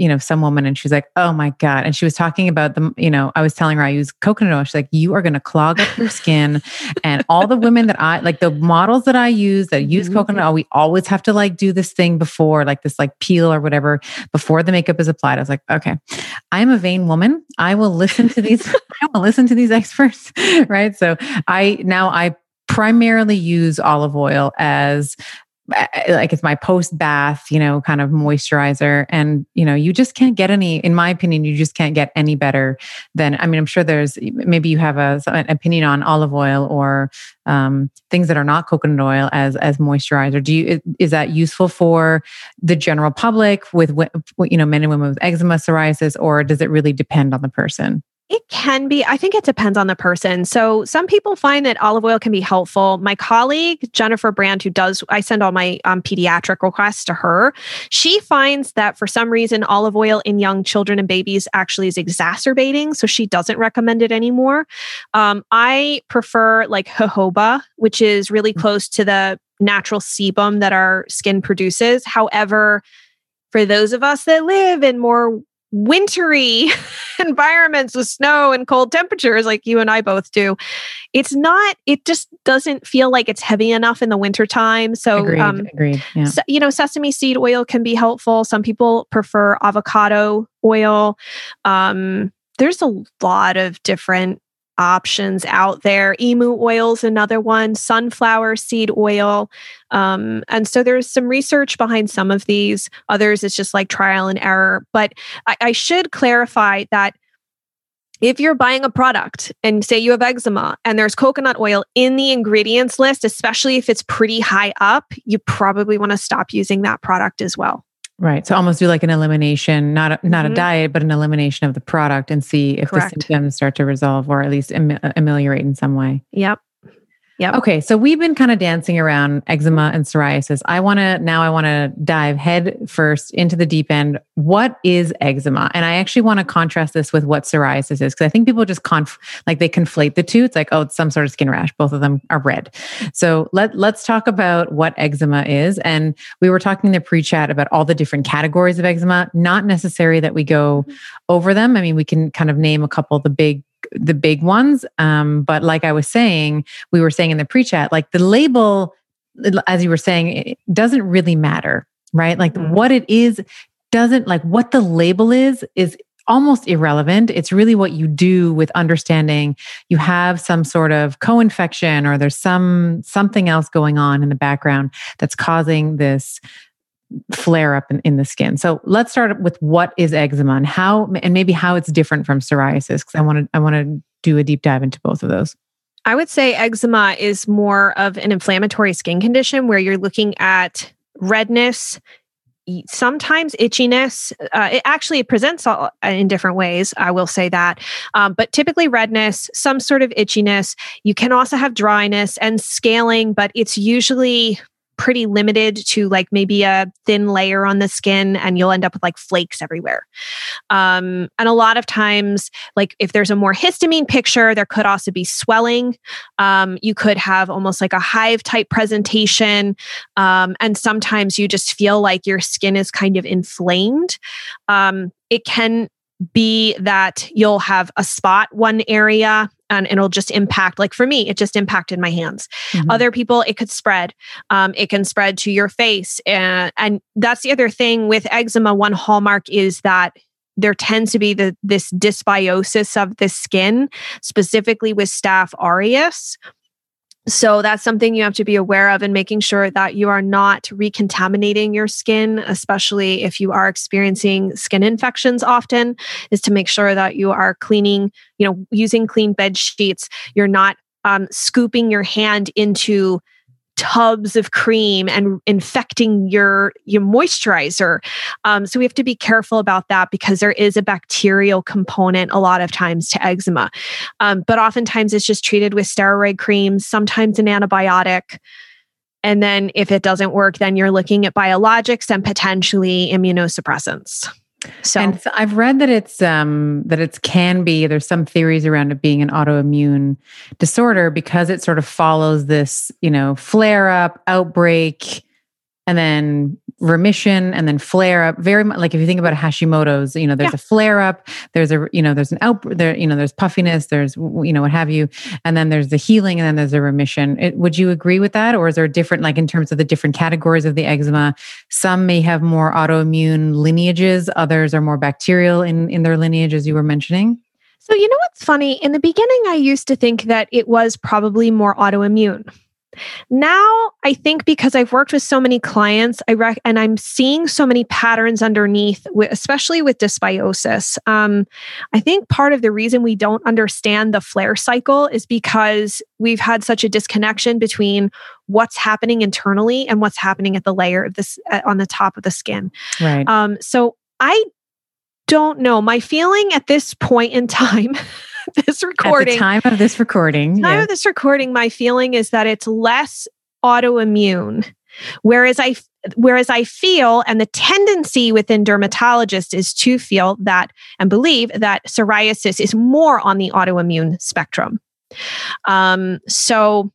you know, some woman and she's like, oh my God. And she was talking about the, you know, I was telling her I use coconut oil. She's like, you are going to clog up your skin. and all the women that I like, the models that I use that use mm-hmm. coconut oil, we always have to like do this thing before, like this like peel or whatever, before the makeup is applied. I was like, okay, I'm a vain woman. I will listen to these, I will listen to these experts. Right. So I, now I primarily use olive oil as like it's my post bath, you know, kind of moisturizer. And, you know, you just can't get any, in my opinion, you just can't get any better than, I mean, I'm sure there's, maybe you have a, an opinion on olive oil or um, things that are not coconut oil as, as moisturizer. Do you, is that useful for the general public with, you know, men and women with eczema, psoriasis, or does it really depend on the person? It can be. I think it depends on the person. So some people find that olive oil can be helpful. My colleague Jennifer Brand, who does, I send all my um, pediatric requests to her. She finds that for some reason olive oil in young children and babies actually is exacerbating, so she doesn't recommend it anymore. Um, I prefer like jojoba, which is really mm. close to the natural sebum that our skin produces. However, for those of us that live in more wintry environments with snow and cold temperatures like you and I both do. It's not, it just doesn't feel like it's heavy enough in the wintertime. So, agreed, um, agreed. Yeah. So, you know, sesame seed oil can be helpful. Some people prefer avocado oil. Um, there's a lot of different options out there. Emu oil is another one, sunflower seed oil. Um, and so there's some research behind some of these. Others, it's just like trial and error. But I, I should clarify that if you're buying a product and say you have eczema and there's coconut oil in the ingredients list, especially if it's pretty high up, you probably want to stop using that product as well. Right. So almost do like an elimination, not a, not mm-hmm. a diet, but an elimination of the product and see if Correct. the symptoms start to resolve or at least am- ameliorate in some way. Yep. Yeah. Okay. So we've been kind of dancing around eczema and psoriasis. I want to, now I want to dive head first into the deep end. What is eczema? And I actually want to contrast this with what psoriasis is because I think people just conf, like they conflate the two. It's like, oh, it's some sort of skin rash. Both of them are red. So let, let's talk about what eczema is. And we were talking in the pre chat about all the different categories of eczema, not necessary that we go mm-hmm. over them. I mean, we can kind of name a couple of the big the big ones. Um, but like I was saying, we were saying in the pre chat, like the label, as you were saying, it doesn't really matter, right? Like mm-hmm. what it is doesn't like what the label is, is almost irrelevant. It's really what you do with understanding you have some sort of co-infection or there's some something else going on in the background that's causing this flare up in, in the skin. So let's start with what is eczema and how, and maybe how it's different from psoriasis. Cause I want to, I want to do a deep dive into both of those. I would say eczema is more of an inflammatory skin condition where you're looking at redness, sometimes itchiness. Uh, it actually presents all, in different ways. I will say that, um, but typically redness, some sort of itchiness. You can also have dryness and scaling, but it's usually pretty limited to like maybe a thin layer on the skin and you'll end up with like flakes everywhere. Um, and a lot of times, like if there's a more histamine picture, there could also be swelling. Um, you could have almost like a hive type presentation. Um, and sometimes you just feel like your skin is kind of inflamed. Um, it can be that you'll have a spot one area and it'll just impact like for me it just impacted my hands. Mm-hmm. other people it could spread. Um, it can spread to your face. And, and that's the other thing with eczema. One hallmark is that there tends to be the this dysbiosis of the skin specifically with staph aureus so that's something you have to be aware of and making sure that you are not recontaminating your skin, especially if you are experiencing skin infections often, is to make sure that you are cleaning, you know, using clean bed sheets. You're not um, scooping your hand into tubs of cream and infecting your your moisturizer. Um, so we have to be careful about that because there is a bacterial component a lot of times to eczema. Um, but oftentimes it's just treated with steroid creams, sometimes an antibiotic. And then if it doesn't work, then you're looking at biologics and potentially immunosuppressants. So and I've read that it's um that it can be there's some theories around it being an autoimmune disorder because it sort of follows this, you know, flare up, outbreak, and then remission and then flare up. Very much like if you think about hashimoto's you know there's yeah. a flare up there's a you know there's an out there you know there's puffiness there's you know what have you and then there's the healing and then there's a remission. It, would you agree with that or is there different like in terms of the different categories of the eczema some may have more autoimmune lineages others are more bacterial in in their lineage as you were mentioning? So you know what's funny? In the beginning i used to think that it was probably more autoimmune now, I think because I've worked with so many clients, I rec- and I'm seeing so many patterns underneath, especially with dysbiosis. Um, I think part of the reason we don't understand the flare cycle is because we've had such a disconnection between what's happening internally and what's happening at the layer of this uh, on the top of the skin. Right. Um, so I don't know. My feeling at this point in time this recording. At the time of this recording. Time yeah. of this recording, my feeling is that it's less autoimmune. Whereas I whereas I feel and the tendency within dermatologists is to feel that and believe that psoriasis is more on the autoimmune spectrum. Um, so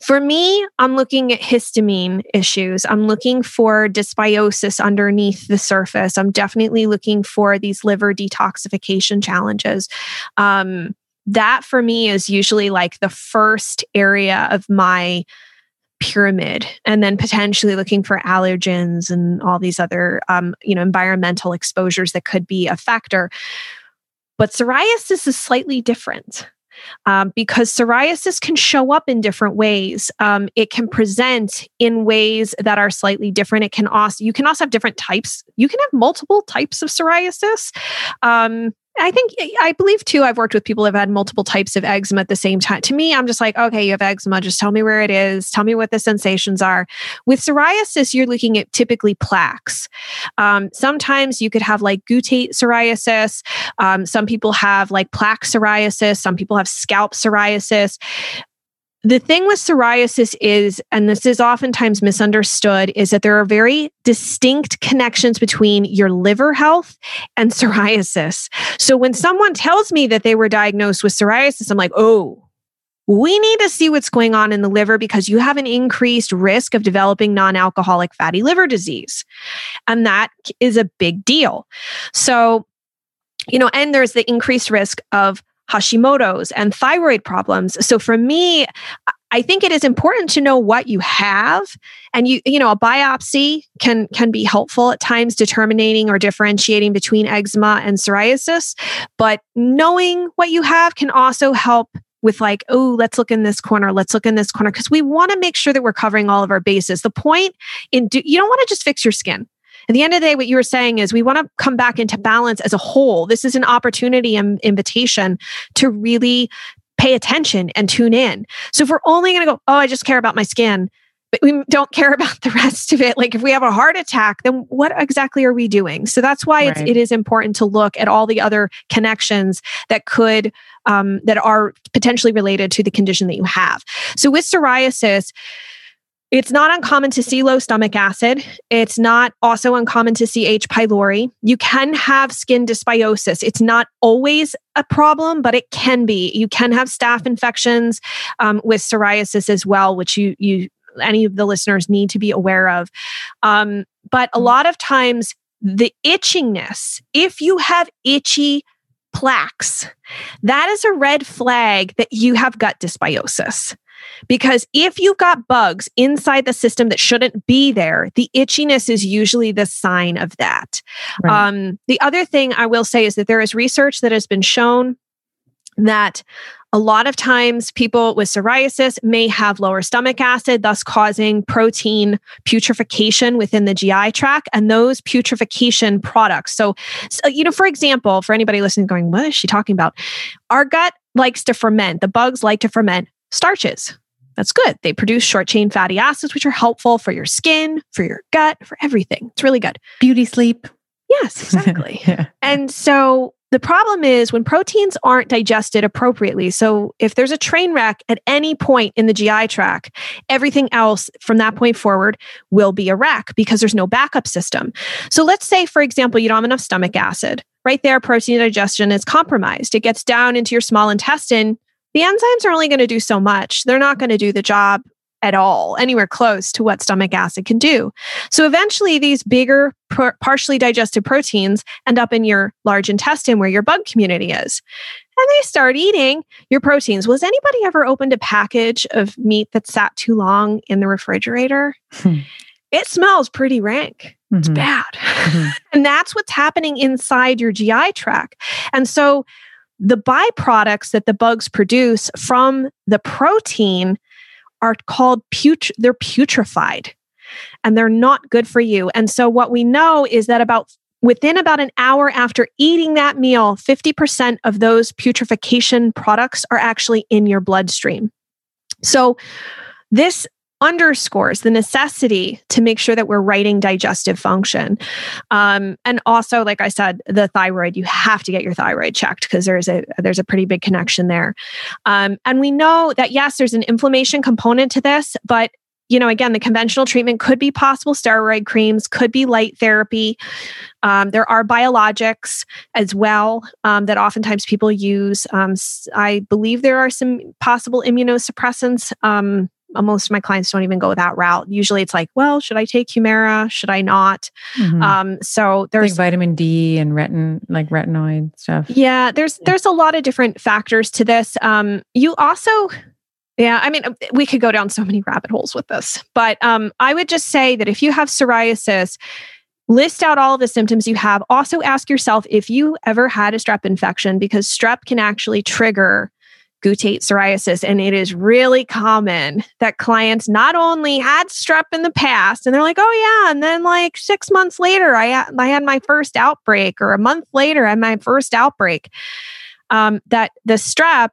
for me, I'm looking at histamine issues. I'm looking for dysbiosis underneath the surface. I'm definitely looking for these liver detoxification challenges. Um, that for me is usually like the first area of my pyramid and then potentially looking for allergens and all these other um, you know environmental exposures that could be a factor but psoriasis is slightly different um, because psoriasis can show up in different ways. Um, it can present in ways that are slightly different. It can also you can also have different types. You can have multiple types of psoriasis. Um, I think I believe too. I've worked with people who have had multiple types of eczema at the same time. To me, I'm just like, okay, you have eczema. Just tell me where it is. Tell me what the sensations are. With psoriasis, you're looking at typically plaques. Um, sometimes you could have like guttate psoriasis. Um, some people have like plaque psoriasis. Some people have scalp psoriasis the thing with psoriasis is, and this is oftentimes misunderstood, is that there are very distinct connections between your liver health and psoriasis. So when someone tells me that they were diagnosed with psoriasis, I'm like, oh, we need to see what's going on in the liver because you have an increased risk of developing non alcoholic fatty liver disease. And that is a big deal. So, you know, and there's the increased risk of Hashimoto's and thyroid problems. So for me, I think it is important to know what you have. And you you know a biopsy can can be helpful at times determining or differentiating between eczema and psoriasis. But knowing what you have can also help with like oh let's look in this corner let's look in this corner because we want to make sure that we're covering all of our bases. The point in do, you don't want to just fix your skin at the end of the day, what you were saying is we want to come back into balance as a whole. This is an opportunity and invitation to really pay attention and tune in. So if we're only going to go, oh, I just care about my skin, but we don't care about the rest of it. Like if we have a heart attack, then what exactly are we doing? So that's why right. it's, it is important to look at all the other connections that could um, that are potentially related to the condition that you have. So with psoriasis, it's not uncommon to see low stomach acid. It's not also uncommon to see H. pylori. You can have skin dysbiosis. It's not always a problem, but it can be. You can have staph infections um, with psoriasis as well, which you you any of the listeners need to be aware of. Um, but a mm. lot of times, the itchingness, if you have itchy plaques, that is a red flag that you have gut dysbiosis. Because if you've got bugs inside the system that shouldn't be there, the itchiness is usually the sign of that. Right. Um, the other thing I will say is that there is research that has been shown that a lot of times people with psoriasis may have lower stomach acid, thus causing protein putrefaction within the GI tract and those putrefaction products. So, so, you know, for example, for anybody listening going, what is she talking about? Our gut likes to ferment. The bugs like to ferment starches. That's good. They produce short chain fatty acids, which are helpful for your skin, for your gut, for everything. It's really good. Beauty sleep. Yes, exactly. yeah. And so the problem is when proteins aren't digested appropriately. So if there's a train wreck at any point in the GI tract, everything else from that point forward will be a wreck because there's no backup system. So let's say, for example, you don't have enough stomach acid. Right there, protein digestion is compromised. It gets down into your small intestine the enzymes are only going to do so much. They're not going to do the job at all, anywhere close to what stomach acid can do. So eventually, these bigger, partially digested proteins end up in your large intestine where your bug community is. And they start eating your proteins. Was anybody ever opened a package of meat that sat too long in the refrigerator? Hmm. It smells pretty rank. Mm-hmm. It's bad. Mm-hmm. and that's what's happening inside your GI tract. And so the byproducts that the bugs produce from the protein are called put they're putrefied and they're not good for you. And so what we know is that about within about an hour after eating that meal, 50% of those putrefaction products are actually in your bloodstream. So this underscores the necessity to make sure that we're righting digestive function. Um, and also, like I said, the thyroid, you have to get your thyroid checked because there's a there's a pretty big connection there. Um, and we know that yes, there's an inflammation component to this, but you know, again, the conventional treatment could be possible steroid creams, could be light therapy. Um, there are biologics as well um, that oftentimes people use. Um, I believe there are some possible immunosuppressants um, most of my clients don't even go that route. Usually it's like, well, should I take Humira? Should I not? Mm-hmm. Um, so there's like vitamin D and retin, like retinoid stuff. Yeah, there's there's a lot of different factors to this. Um, you also yeah, I mean, we could go down so many rabbit holes with this, but um, I would just say that if you have psoriasis, list out all the symptoms you have. Also, ask yourself if you ever had a strep infection because strep can actually trigger guttate psoriasis. And it is really common that clients not only had strep in the past and they're like, oh, yeah. And then like six months later, I, I had my first outbreak, or a month later, I had my first outbreak. Um, that the strep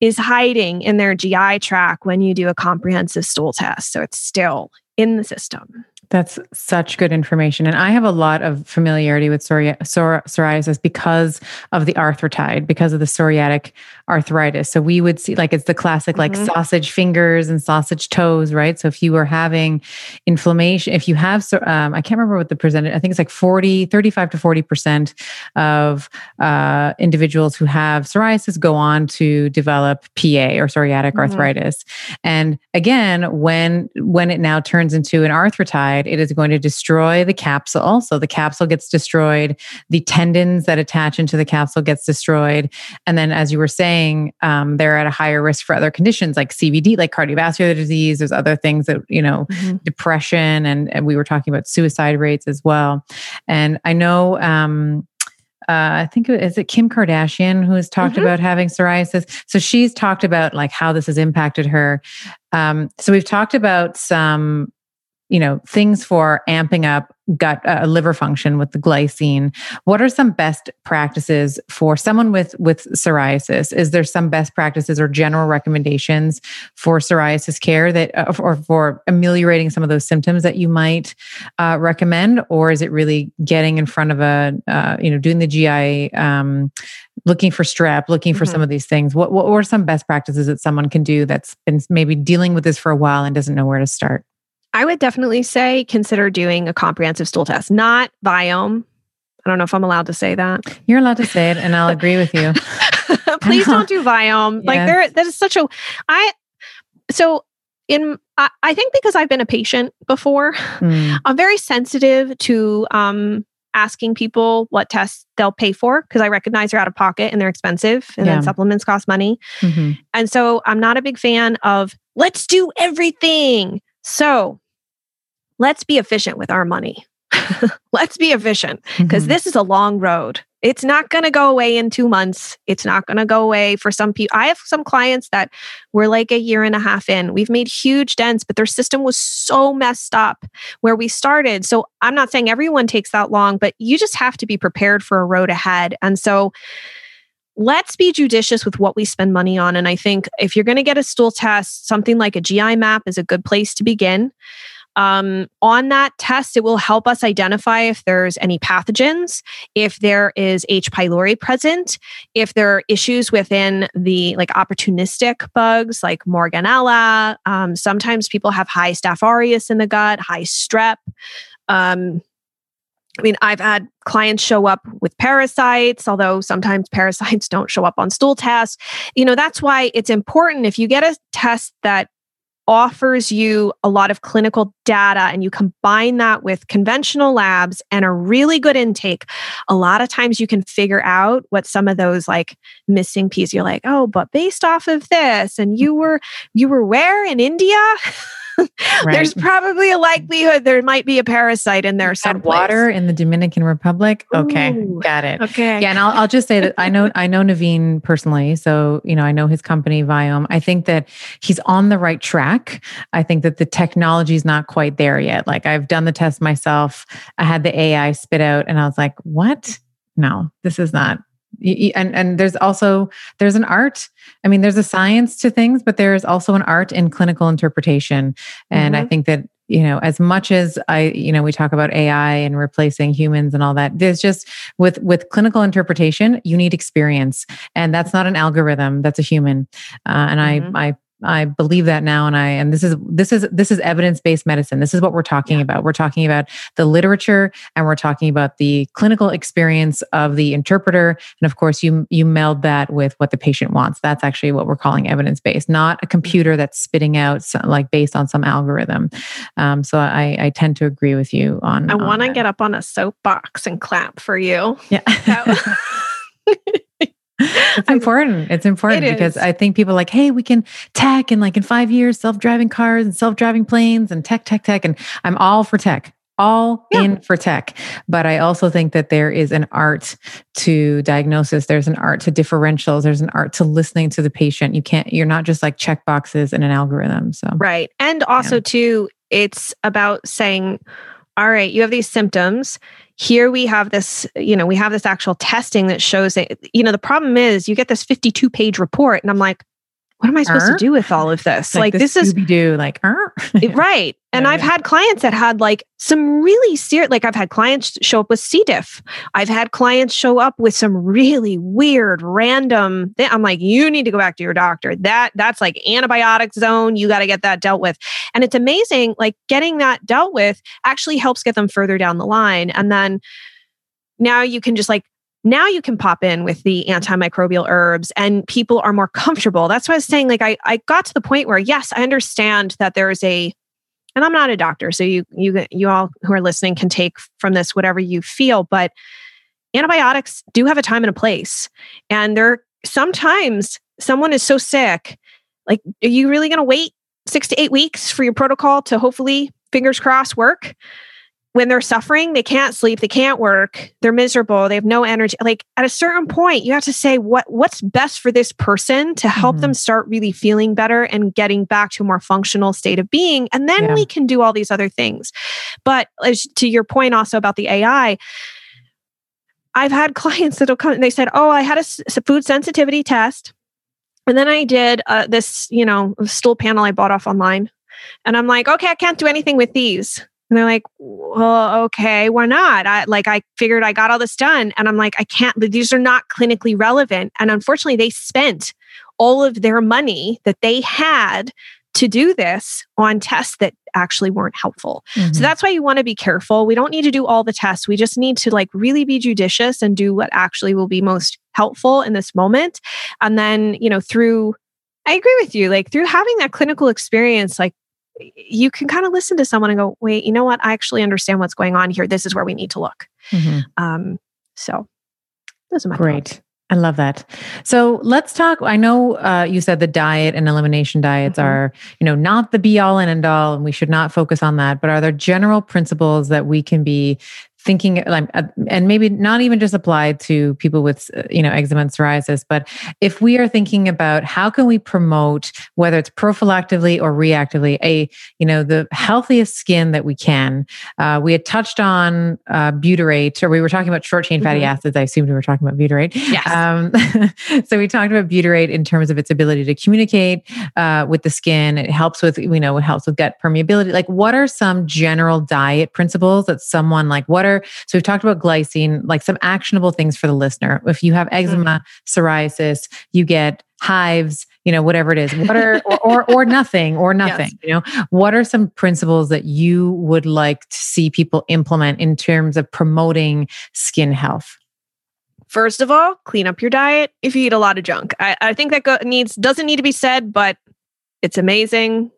is hiding in their GI tract when you do a comprehensive stool test. So it's still in the system. That's such good information. And I have a lot of familiarity with psori- psor- psoriasis because of the arthritide, because of the psoriatic arthritis. So we would see like it's the classic like mm-hmm. sausage fingers and sausage toes, right? So if you are having inflammation, if you have, um, I can't remember what the percentage, I think it's like 40, 35 to 40% of uh, individuals who have psoriasis go on to develop PA or psoriatic mm-hmm. arthritis. And again, when, when it now turns into an arthritide, it is going to destroy the capsule. So the capsule gets destroyed, the tendons that attach into the capsule gets destroyed, and then, as you were saying, um, they're at a higher risk for other conditions like CVD, like cardiovascular disease. There's other things that you know, mm-hmm. depression, and, and, we were talking about suicide rates as well. And I know. Um, uh, I think is it Kim Kardashian who has talked mm-hmm. about having psoriasis. So she's talked about like how this has impacted her. Um, so we've talked about some you know things for amping up gut uh, liver function with the glycine. What are some best practices for someone with with psoriasis? Is there some best practices or general recommendations for psoriasis care that uh, or for ameliorating some of those symptoms that you might uh, recommend? Or is it really getting in front of a uh, you know doing the gi um, looking for strep looking for mm-hmm. some of these things? What, what are some best practices that someone can do that's been maybe dealing with this for a while and doesn't know where to start I would definitely say consider doing a comprehensive stool test, not Viome. I don't know if I'm allowed to say that. You're allowed to say it, and I'll agree with you. Please don't do Viome. Yes. Like there, that is such a. I so in I, I think because I've been a patient before, mm. I'm very sensitive to um asking people what tests they'll pay for because I recognize they're out of pocket and they're expensive and yeah. then supplements cost money. Mm-hmm. And so I'm not a big fan of let's do everything. So let's be efficient with our money. let's be efficient because mm-hmm. this is a long road. It's not going to go away in two months. It's not going to go away for some people. I have some clients that were like a year and a half in. We've made huge dents, but their system was so messed up where we started. So I'm not saying everyone takes that long, but you just have to be prepared for a road ahead. And so, let's be judicious with what we spend money on. And I think if you're going to get a stool test, something like a GI map is a good place to begin. Um, on that test, it will help us identify if there's any pathogens, if there is H. pylori present, if there are issues within the like opportunistic bugs like Morganella. Um, sometimes people have high Staph aureus in the gut, high strep. Um, I mean, I've had clients show up with parasites, although sometimes parasites don't show up on stool tests. You know, that's why it's important if you get a test that offers you a lot of clinical data and you combine that with conventional labs and a really good intake, a lot of times you can figure out what some of those like missing pieces you're like, oh, but based off of this, and you were you were where in India? right. there's probably a likelihood there might be a parasite in there some water in the Dominican Republic. Okay, Ooh, got it. Okay, yeah, and I'll, I'll just say that I know I know Naveen personally, so you know I know his company Viome. I think that he's on the right track. I think that the technology is not quite there yet. Like I've done the test myself. I had the AI spit out, and I was like, "What? No, this is not and and there's also there's an art i mean there's a science to things but there's also an art in clinical interpretation and mm-hmm. i think that you know as much as i you know we talk about ai and replacing humans and all that there's just with with clinical interpretation you need experience and that's not an algorithm that's a human uh, and mm-hmm. i i I believe that now and I and this is this is this is evidence-based medicine. This is what we're talking yeah. about. We're talking about the literature and we're talking about the clinical experience of the interpreter and of course you you meld that with what the patient wants. That's actually what we're calling evidence-based, not a computer mm-hmm. that's spitting out some, like based on some algorithm. Um, so I, I tend to agree with you on I want to get up on a soapbox and clap for you. Yeah. it's important. It's important it because I think people like, hey, we can tech and like in five years, self driving cars and self driving planes and tech, tech, tech. And I'm all for tech, all yeah. in for tech. But I also think that there is an art to diagnosis. There's an art to differentials. There's an art to listening to the patient. You can't, you're not just like check boxes in an algorithm. So, right. And also, yeah. too, it's about saying, all right, you have these symptoms. Here we have this you know we have this actual testing that shows it you know the problem is you get this 52 page report and i'm like what am I supposed to do with all of this? Like, like this is do like right. And yeah, I've yeah. had clients that had like some really serious like I've had clients show up with C. diff. I've had clients show up with some really weird random thing. I'm like, you need to go back to your doctor. That that's like antibiotic zone. You got to get that dealt with. And it's amazing, like getting that dealt with actually helps get them further down the line. And then now you can just like now you can pop in with the antimicrobial herbs and people are more comfortable. That's what I was saying. Like I, I got to the point where, yes, I understand that there is a, and I'm not a doctor, so you you you all who are listening can take from this whatever you feel, but antibiotics do have a time and a place. And there sometimes someone is so sick, like, are you really gonna wait six to eight weeks for your protocol to hopefully, fingers crossed, work? When they're suffering, they can't sleep, they can't work, they're miserable, they have no energy. Like at a certain point, you have to say what what's best for this person to help mm-hmm. them start really feeling better and getting back to a more functional state of being. And then yeah. we can do all these other things. But as to your point also about the AI, I've had clients that'll come and they said, "Oh, I had a, a food sensitivity test." And then I did uh, this, you know, stool panel I bought off online. And I'm like, okay, I can't do anything with these. And they're like, well, okay, why not? I like I figured I got all this done. And I'm like, I can't, these are not clinically relevant. And unfortunately, they spent all of their money that they had to do this on tests that actually weren't helpful. Mm-hmm. So that's why you want to be careful. We don't need to do all the tests. We just need to like really be judicious and do what actually will be most helpful in this moment. And then, you know, through I agree with you. Like through having that clinical experience, like you can kind of listen to someone and go, wait, you know what? I actually understand what's going on here. This is where we need to look. Mm-hmm. Um, so those are my great. Thoughts. I love that. So let's talk. I know uh, you said the diet and elimination diets mm-hmm. are, you know, not the be all and end all, and we should not focus on that. But are there general principles that we can be thinking like uh, and maybe not even just applied to people with uh, you know eczema and psoriasis but if we are thinking about how can we promote whether it's prophylactically or reactively a you know the healthiest skin that we can. Uh, we had touched on uh, butyrate or we were talking about short chain fatty mm-hmm. acids. I assumed we were talking about butyrate. Yes. Um, so we talked about butyrate in terms of its ability to communicate uh, with the skin. It helps with you know it helps with gut permeability. Like what are some general diet principles that someone like what are so we've talked about glycine, like some actionable things for the listener. If you have eczema, mm-hmm. psoriasis, you get hives, you know, whatever it is, what are, or, or, or, nothing, or nothing, yes. you know, what are some principles that you would like to see people implement in terms of promoting skin health? First of all, clean up your diet if you eat a lot of junk. I, I think that go- needs doesn't need to be said, but it's amazing.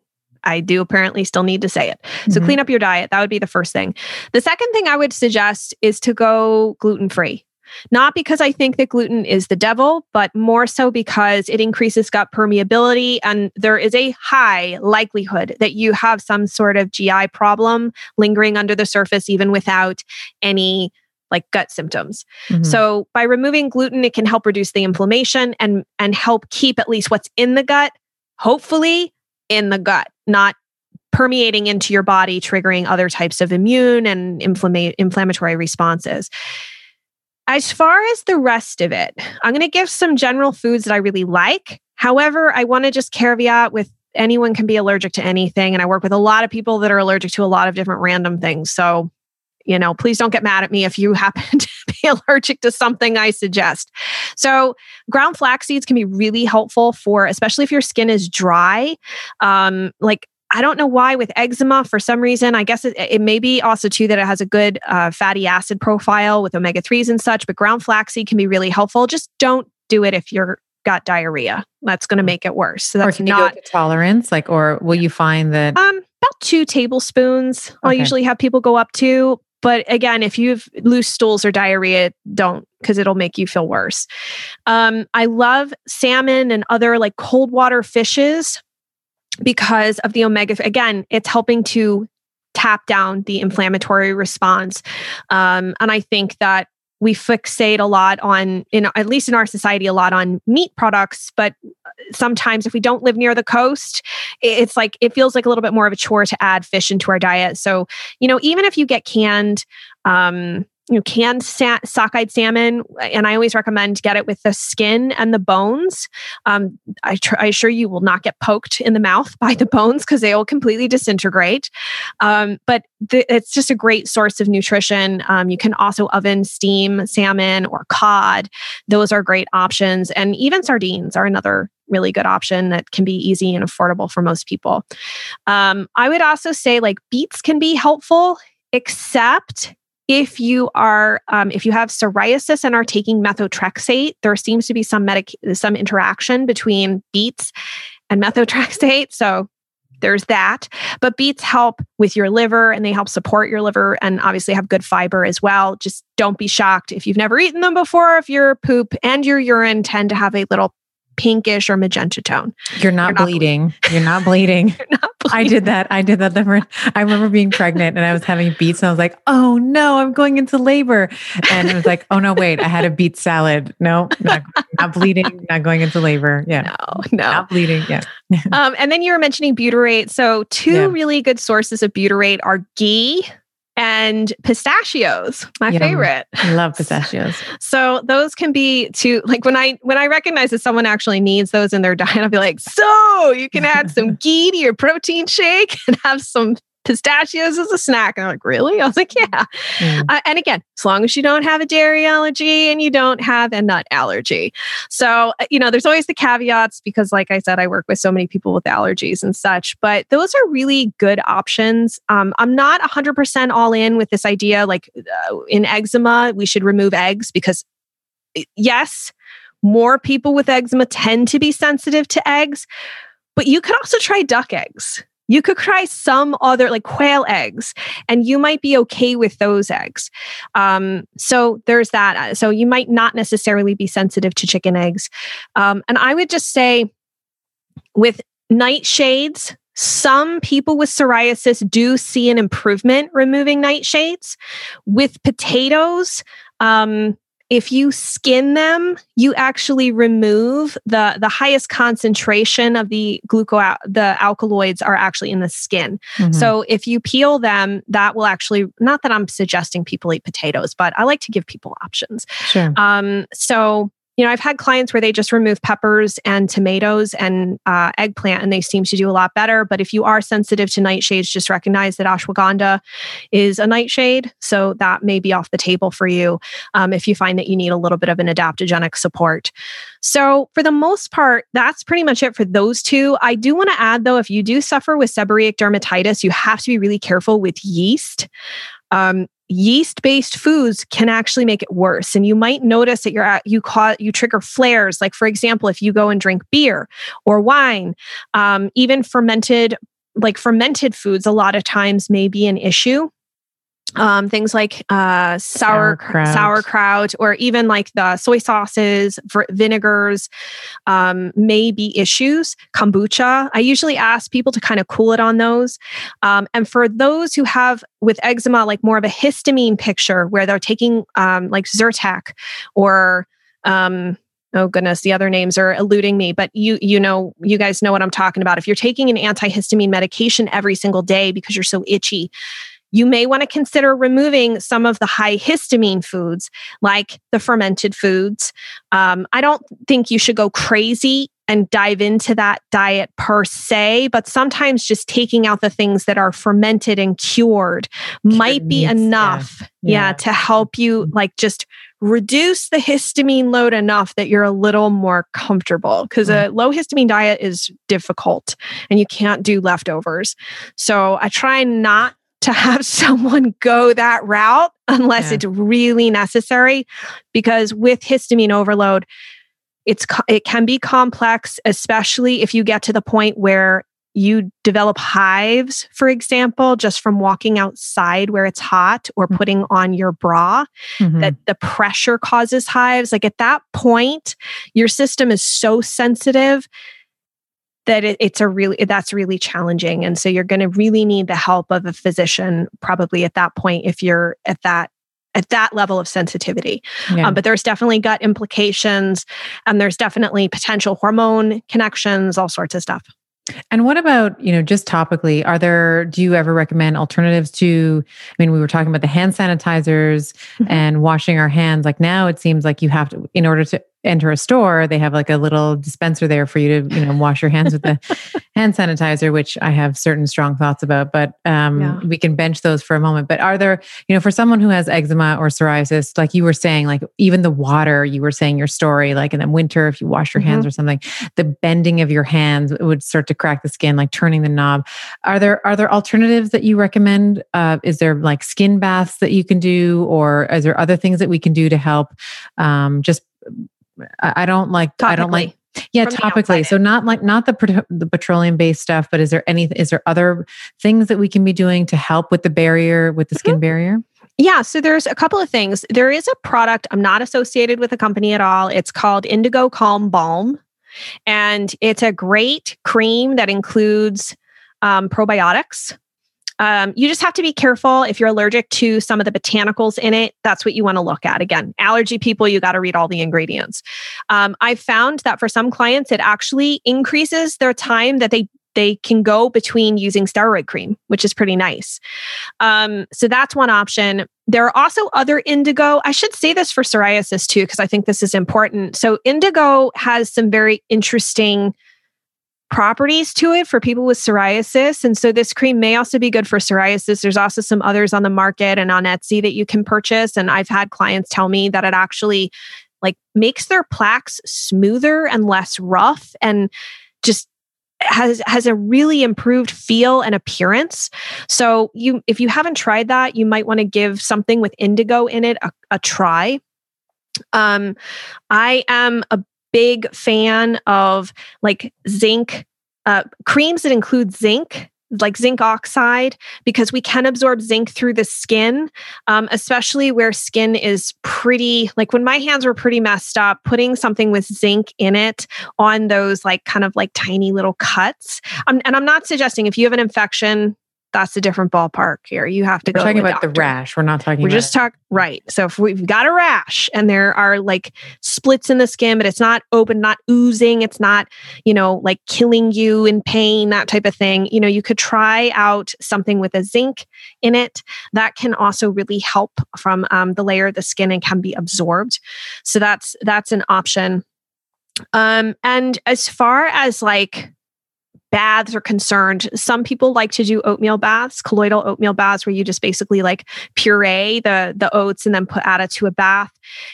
I do apparently still need to say it. Mm-hmm. So clean up your diet. That would be the first thing. The second thing I would suggest is to go gluten free. Not because I think that gluten is the devil, but more so because it increases gut permeability. And there is a high likelihood that you have some sort of GI problem lingering under the surface, even without any like gut symptoms. Mm-hmm. So by removing gluten, it can help reduce the inflammation and, and help keep at least what's in the gut, hopefully in the gut, not permeating into your body, triggering other types of immune and inflammatory responses. As far as the rest of it, I'm going to give some general foods that I really like. However, I want to just caveat with anyone can be allergic to anything. And I work with a lot of people that are allergic to a lot of different random things. So, you know, please don't get mad at me if you happen to be allergic to something I suggest. So, ground flax seeds can be really helpful for, especially if your skin is dry. Um, like I don't know why with eczema, for some reason, I guess it, it may be also too that it has a good uh, fatty acid profile with omega 3s and such, but ground flaxseed can be really helpful. Just don't do it if you're got diarrhea. That's going to mm. make it worse. So that's not tolerance. Like, or will you find that? Um, about two tablespoons. Okay. I'll usually have people go up to. But again, if you have loose stools or diarrhea, don't because it'll make you feel worse. Um, I love salmon and other like cold water fishes because of the omega. Again, it's helping to tap down the inflammatory response. Um, and I think that we fixate a lot on in at least in our society a lot on meat products but sometimes if we don't live near the coast it's like it feels like a little bit more of a chore to add fish into our diet so you know even if you get canned um, you know, canned sa- sockeye salmon, and I always recommend get it with the skin and the bones. Um, I, tr- I assure you will not get poked in the mouth by the bones because they will completely disintegrate. Um, but th- it's just a great source of nutrition. Um, you can also oven steam salmon or cod; those are great options, and even sardines are another really good option that can be easy and affordable for most people. Um, I would also say like beets can be helpful, except if you are um, if you have psoriasis and are taking methotrexate there seems to be some medic some interaction between beets and methotrexate so there's that but beets help with your liver and they help support your liver and obviously have good fiber as well just don't be shocked if you've never eaten them before if your poop and your urine tend to have a little pinkish or magenta tone. You're not, You're not bleeding. bleeding. You're not bleeding. You're not bleeding. I did that. I did that. The I remember being pregnant and I was having beets and I was like, oh no, I'm going into labor. And it was like, oh no, wait, I had a beet salad. No, not, not bleeding, not going into labor. Yeah. No, no. Not bleeding. Yeah. um, and then you were mentioning butyrate. So two yeah. really good sources of butyrate are ghee and pistachios my Yum. favorite i love pistachios so those can be to like when i when i recognize that someone actually needs those in their diet i'll be like so you can add some ghee to your protein shake and have some pistachios as a snack. And I'm like, really? I was like, yeah. Mm. Uh, and again, as long as you don't have a dairy allergy and you don't have a nut allergy. So, uh, you know, there's always the caveats because, like I said, I work with so many people with allergies and such, but those are really good options. Um, I'm not 100% all in with this idea like uh, in eczema, we should remove eggs because, yes, more people with eczema tend to be sensitive to eggs. But you could also try duck eggs. You could try some other, like quail eggs, and you might be okay with those eggs. Um, so there's that. So you might not necessarily be sensitive to chicken eggs. Um, and I would just say with nightshades, some people with psoriasis do see an improvement removing nightshades. With potatoes, um, if you skin them, you actually remove the the highest concentration of the gluco the alkaloids are actually in the skin. Mm-hmm. So if you peel them, that will actually not that I'm suggesting people eat potatoes, but I like to give people options. Sure. Um, so you know, I've had clients where they just remove peppers and tomatoes and uh, eggplant, and they seem to do a lot better. But if you are sensitive to nightshades, just recognize that ashwagandha is a nightshade. So that may be off the table for you um, if you find that you need a little bit of an adaptogenic support. So, for the most part, that's pretty much it for those two. I do want to add, though, if you do suffer with seborrheic dermatitis, you have to be really careful with yeast. Um, yeast based foods can actually make it worse. And you might notice that you're at you cause you trigger flares. Like for example if you go and drink beer or wine um, even fermented like fermented foods a lot of times may be an issue um, things like uh, sour sauerkraut. sauerkraut or even like the soy sauces, vinegars um, may be issues. Kombucha, I usually ask people to kind of cool it on those. Um, and for those who have with eczema, like more of a histamine picture where they're taking um, like Zyrtec or um, oh goodness the other names are eluding me but you you know you guys know what i'm talking about if you're taking an antihistamine medication every single day because you're so itchy you may want to consider removing some of the high histamine foods, like the fermented foods. Um, I don't think you should go crazy and dive into that diet per se, but sometimes just taking out the things that are fermented and cured might be enough, yeah. yeah, to help you mm-hmm. like just reduce the histamine load enough that you're a little more comfortable because mm. a low histamine diet is difficult and you can't do leftovers. So I try not to have someone go that route unless yeah. it's really necessary because with histamine overload it's it can be complex especially if you get to the point where you develop hives for example just from walking outside where it's hot or mm-hmm. putting on your bra mm-hmm. that the pressure causes hives like at that point your system is so sensitive that it, it's a really that's really challenging and so you're going to really need the help of a physician probably at that point if you're at that at that level of sensitivity yeah. um, but there's definitely gut implications and there's definitely potential hormone connections all sorts of stuff And what about, you know, just topically, are there, do you ever recommend alternatives to, I mean, we were talking about the hand sanitizers mm-hmm. and washing our hands. Like now it seems like you have to, in order to enter a store, they have like a little dispenser there for you to, you know, wash your hands with the hand sanitizer, which I have certain strong thoughts about, but um, yeah. we can bench those for a moment. But are there, you know, for someone who has eczema or psoriasis, like you were saying, like even the water, you were saying your story, like in the winter, if you wash your mm-hmm. hands or something, the bending of your hands would start to crack the skin, like turning the knob. Are there, are there alternatives that you recommend? Uh, is there like skin baths that you can do, or is there other things that we can do to help um, just I don't like. Topically. I don't like. Yeah, topically. So not like not the the petroleum based stuff, but is there any is there other things that we can be doing to help with the barrier with the skin mm-hmm. barrier? Yeah, so there's a couple of things. There is a product I'm not associated with a company at all. It's called Indigo Calm Balm, and it's a great cream that includes um, probiotics. Um, you just have to be careful if you're allergic to some of the botanicals in it. That's what you want to look at. Again, allergy people, you got to read all the ingredients. Um, I've found that for some clients, it actually increases their time that they they can go between using steroid cream, which is pretty nice. Um, so that's one option. There are also other indigo. I should say this for psoriasis too, because I think this is important. So, indigo has some very interesting properties to it for people with psoriasis. And so this cream may also be good for psoriasis. There's also some others on the market and on Etsy that you can purchase. And I've had clients tell me that it actually like makes their plaques smoother and less rough and just has has a really improved feel and appearance. So you if you haven't tried that, you might want to give something with indigo in it a, a try. Um, I am a big fan of like zinc uh, creams that include zinc like zinc oxide because we can absorb zinc through the skin um, especially where skin is pretty like when my hands were pretty messed up putting something with zinc in it on those like kind of like tiny little cuts um, and i'm not suggesting if you have an infection that's a different ballpark here. You have to We're go. talking about doctor. the rash. We're not talking. We're just talk right. So if we've got a rash and there are like splits in the skin, but it's not open, not oozing, it's not you know like killing you in pain, that type of thing. You know, you could try out something with a zinc in it that can also really help from um, the layer of the skin and can be absorbed. So that's that's an option. Um, and as far as like baths are concerned, some people like to do oatmeal baths, colloidal oatmeal baths, where you just basically like puree the the oats and then put add it to a bath.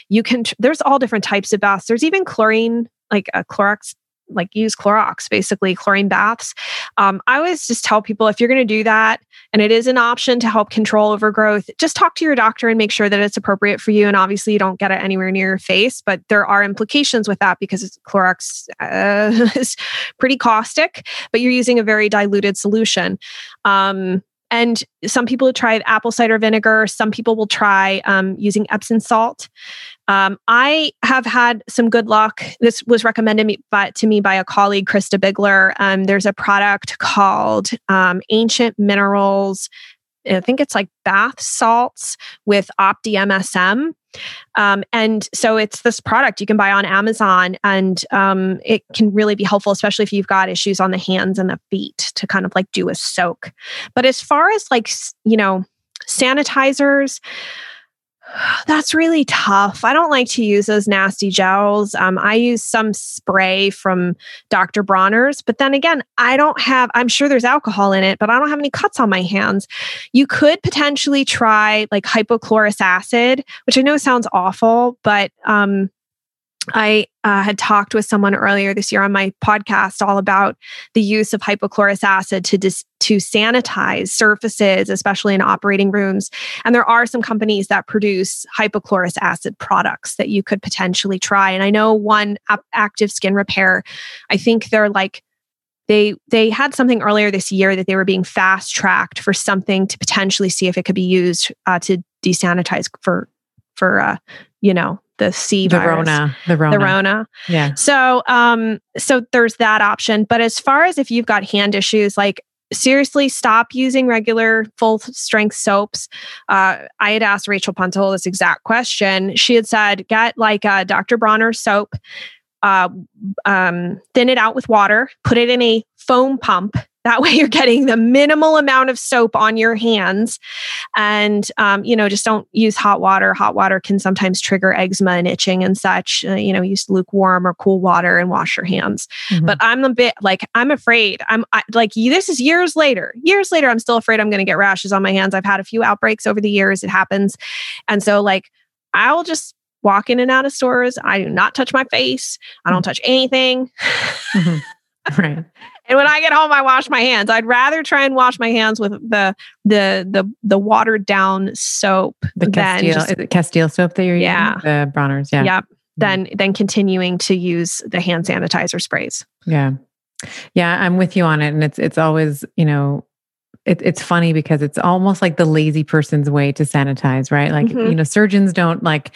You can there's all different types of baths. There's even chlorine, like a Clorox like use Clorox, basically chlorine baths. Um, I always just tell people if you're going to do that and it is an option to help control overgrowth, just talk to your doctor and make sure that it's appropriate for you. And obviously, you don't get it anywhere near your face, but there are implications with that because Clorox uh, is pretty caustic, but you're using a very diluted solution. Um, and some people try apple cider vinegar. Some people will try um, using Epsom salt. Um, I have had some good luck. This was recommended me by, to me by a colleague, Krista Bigler. Um, there's a product called um, Ancient Minerals. I think it's like bath salts with Opti MSM. Um, and so it's this product you can buy on Amazon, and um, it can really be helpful, especially if you've got issues on the hands and the feet to kind of like do a soak. But as far as like, you know, sanitizers, that's really tough. I don't like to use those nasty gels. Um, I use some spray from Dr. Bronner's, but then again, I don't have, I'm sure there's alcohol in it, but I don't have any cuts on my hands. You could potentially try like hypochlorous acid, which I know sounds awful, but um, I uh, had talked with someone earlier this year on my podcast all about the use of hypochlorous acid to dis- to sanitize surfaces, especially in operating rooms. And there are some companies that produce hypochlorous acid products that you could potentially try. And I know one active skin repair, I think they're like they they had something earlier this year that they were being fast tracked for something to potentially see if it could be used uh, to desanitize for for uh, you know the C the virus, Rona, the Rona, the Rona. Yeah. So, um, so there's that option. But as far as if you've got hand issues, like seriously, stop using regular full strength soaps. Uh, I had asked Rachel Puntel this exact question. She had said, get like a Dr. Bronner soap. Uh, um, thin it out with water, put it in a foam pump that way, you're getting the minimal amount of soap on your hands. And, um, you know, just don't use hot water. Hot water can sometimes trigger eczema and itching and such. Uh, you know, use lukewarm or cool water and wash your hands. Mm-hmm. But I'm a bit like, I'm afraid. I'm I, like, this is years later. Years later, I'm still afraid I'm going to get rashes on my hands. I've had a few outbreaks over the years. It happens. And so, like, I'll just walk in and out of stores. I do not touch my face. I don't mm-hmm. touch anything. Mm-hmm. Right. And when I get home, I wash my hands. I'd rather try and wash my hands with the the the the watered down soap. The Castile just, is it Castile soap that you're yeah. using? The Bronner's, yeah. Yep. Then then continuing to use the hand sanitizer sprays. Yeah. Yeah, I'm with you on it. And it's it's always, you know, it, it's funny because it's almost like the lazy person's way to sanitize, right? Like, mm-hmm. you know, surgeons don't like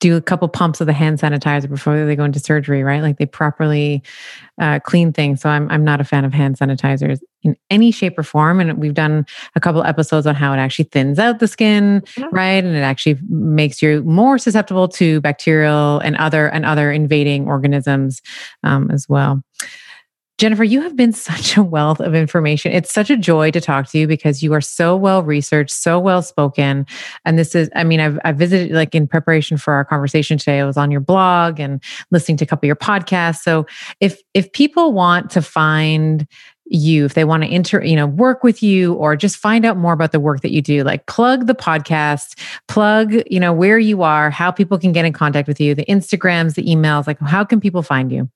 do a couple pumps of the hand sanitizer before they go into surgery, right? Like they properly uh, clean things. So I'm I'm not a fan of hand sanitizers in any shape or form. And we've done a couple episodes on how it actually thins out the skin, yeah. right? And it actually makes you more susceptible to bacterial and other and other invading organisms um, as well. Jennifer, you have been such a wealth of information. It's such a joy to talk to you because you are so well researched, so well spoken. And this is, I mean, I've, I've visited like in preparation for our conversation today. I was on your blog and listening to a couple of your podcasts. So if if people want to find you if they want to enter you know work with you or just find out more about the work that you do like plug the podcast plug you know where you are how people can get in contact with you the instagrams the emails like how can people find you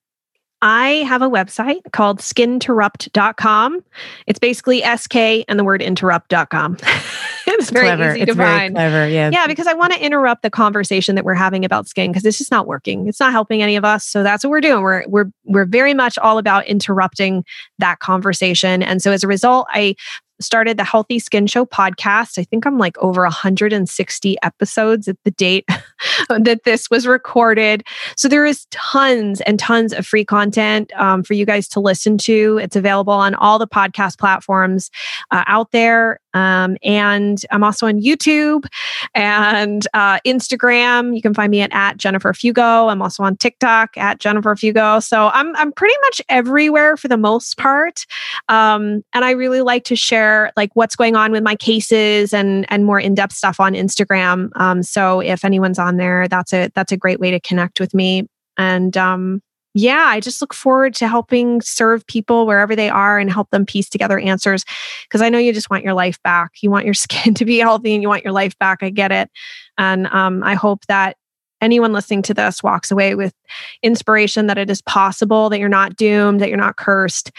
I have a website called skinterrupt.com. It's basically SK and the word interrupt.com. it's very clever. easy to it's find. clever, yeah. Yeah, because I want to interrupt the conversation that we're having about skin because it's just not working. It's not helping any of us. So that's what we're doing. We're we're we're very much all about interrupting that conversation. And so as a result, I started the Healthy Skin Show podcast. I think I'm like over 160 episodes at the date that this was recorded. So there is tons and tons of free content um, for you guys to listen to. It's available on all the podcast platforms uh, out there. Um, and I'm also on YouTube and uh, Instagram. You can find me at, at Jennifer Fugo. I'm also on TikTok at Jennifer Fugo. So I'm I'm pretty much everywhere for the most part. Um, and I really like to share like what's going on with my cases and and more in depth stuff on Instagram. Um, so if anyone's on there, that's a that's a great way to connect with me. And um, yeah, I just look forward to helping serve people wherever they are and help them piece together answers. Because I know you just want your life back. You want your skin to be healthy and you want your life back. I get it. And um, I hope that anyone listening to this walks away with inspiration that it is possible, that you're not doomed, that you're not cursed.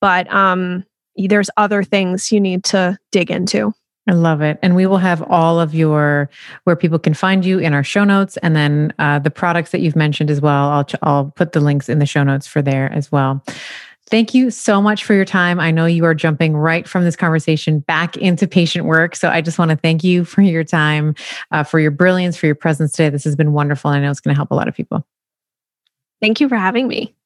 But um, there's other things you need to dig into. I love it. And we will have all of your where people can find you in our show notes and then uh, the products that you've mentioned as well. I'll, I'll put the links in the show notes for there as well. Thank you so much for your time. I know you are jumping right from this conversation back into patient work. So I just want to thank you for your time, uh, for your brilliance, for your presence today. This has been wonderful. I know it's going to help a lot of people. Thank you for having me.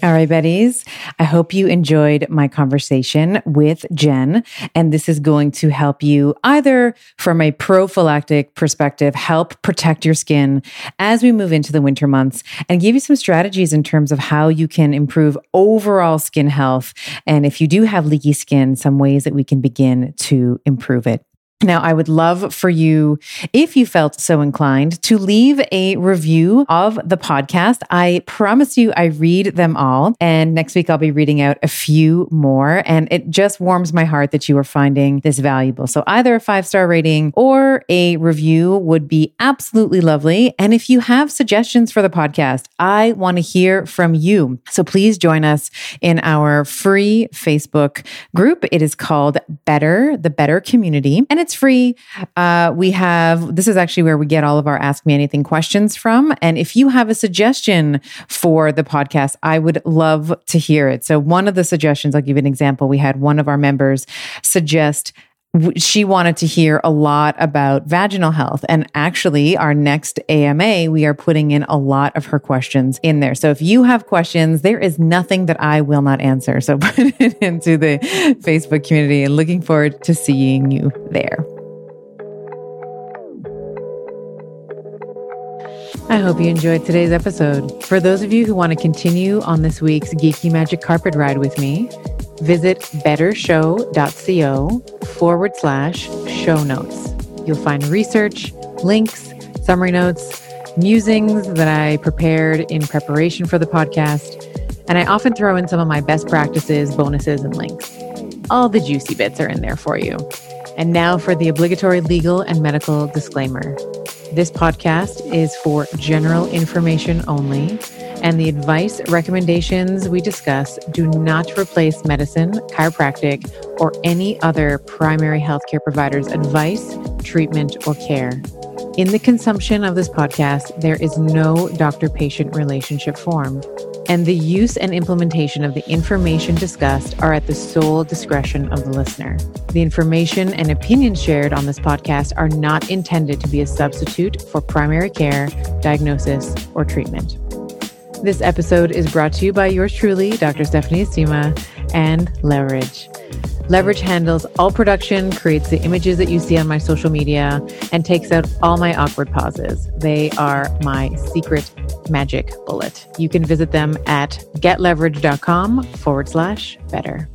All right, Betties. I hope you enjoyed my conversation with Jen. And this is going to help you either from a prophylactic perspective, help protect your skin as we move into the winter months and give you some strategies in terms of how you can improve overall skin health. And if you do have leaky skin, some ways that we can begin to improve it. Now, I would love for you, if you felt so inclined, to leave a review of the podcast. I promise you, I read them all. And next week, I'll be reading out a few more. And it just warms my heart that you are finding this valuable. So, either a five star rating or a review would be absolutely lovely. And if you have suggestions for the podcast, I want to hear from you. So, please join us in our free Facebook group. It is called Better, the Better Community. And it's it's free. Uh, we have this is actually where we get all of our Ask Me Anything questions from. And if you have a suggestion for the podcast, I would love to hear it. So, one of the suggestions, I'll give you an example. We had one of our members suggest she wanted to hear a lot about vaginal health. And actually, our next AMA, we are putting in a lot of her questions in there. So if you have questions, there is nothing that I will not answer. So put it into the Facebook community and looking forward to seeing you there. I hope you enjoyed today's episode. For those of you who want to continue on this week's Geeky Magic Carpet Ride with me, visit bettershow.co forward slash show notes. You'll find research, links, summary notes, musings that I prepared in preparation for the podcast, and I often throw in some of my best practices, bonuses, and links. All the juicy bits are in there for you. And now for the obligatory legal and medical disclaimer. This podcast is for general information only, and the advice recommendations we discuss do not replace medicine, chiropractic, or any other primary healthcare provider's advice, treatment, or care. In the consumption of this podcast, there is no doctor patient relationship formed, and the use and implementation of the information discussed are at the sole discretion of the listener. The information and opinions shared on this podcast are not intended to be a substitute for primary care, diagnosis, or treatment. This episode is brought to you by yours truly, Dr. Stephanie Estima, and Leverage. Leverage handles all production, creates the images that you see on my social media, and takes out all my awkward pauses. They are my secret magic bullet. You can visit them at getleverage.com forward slash better.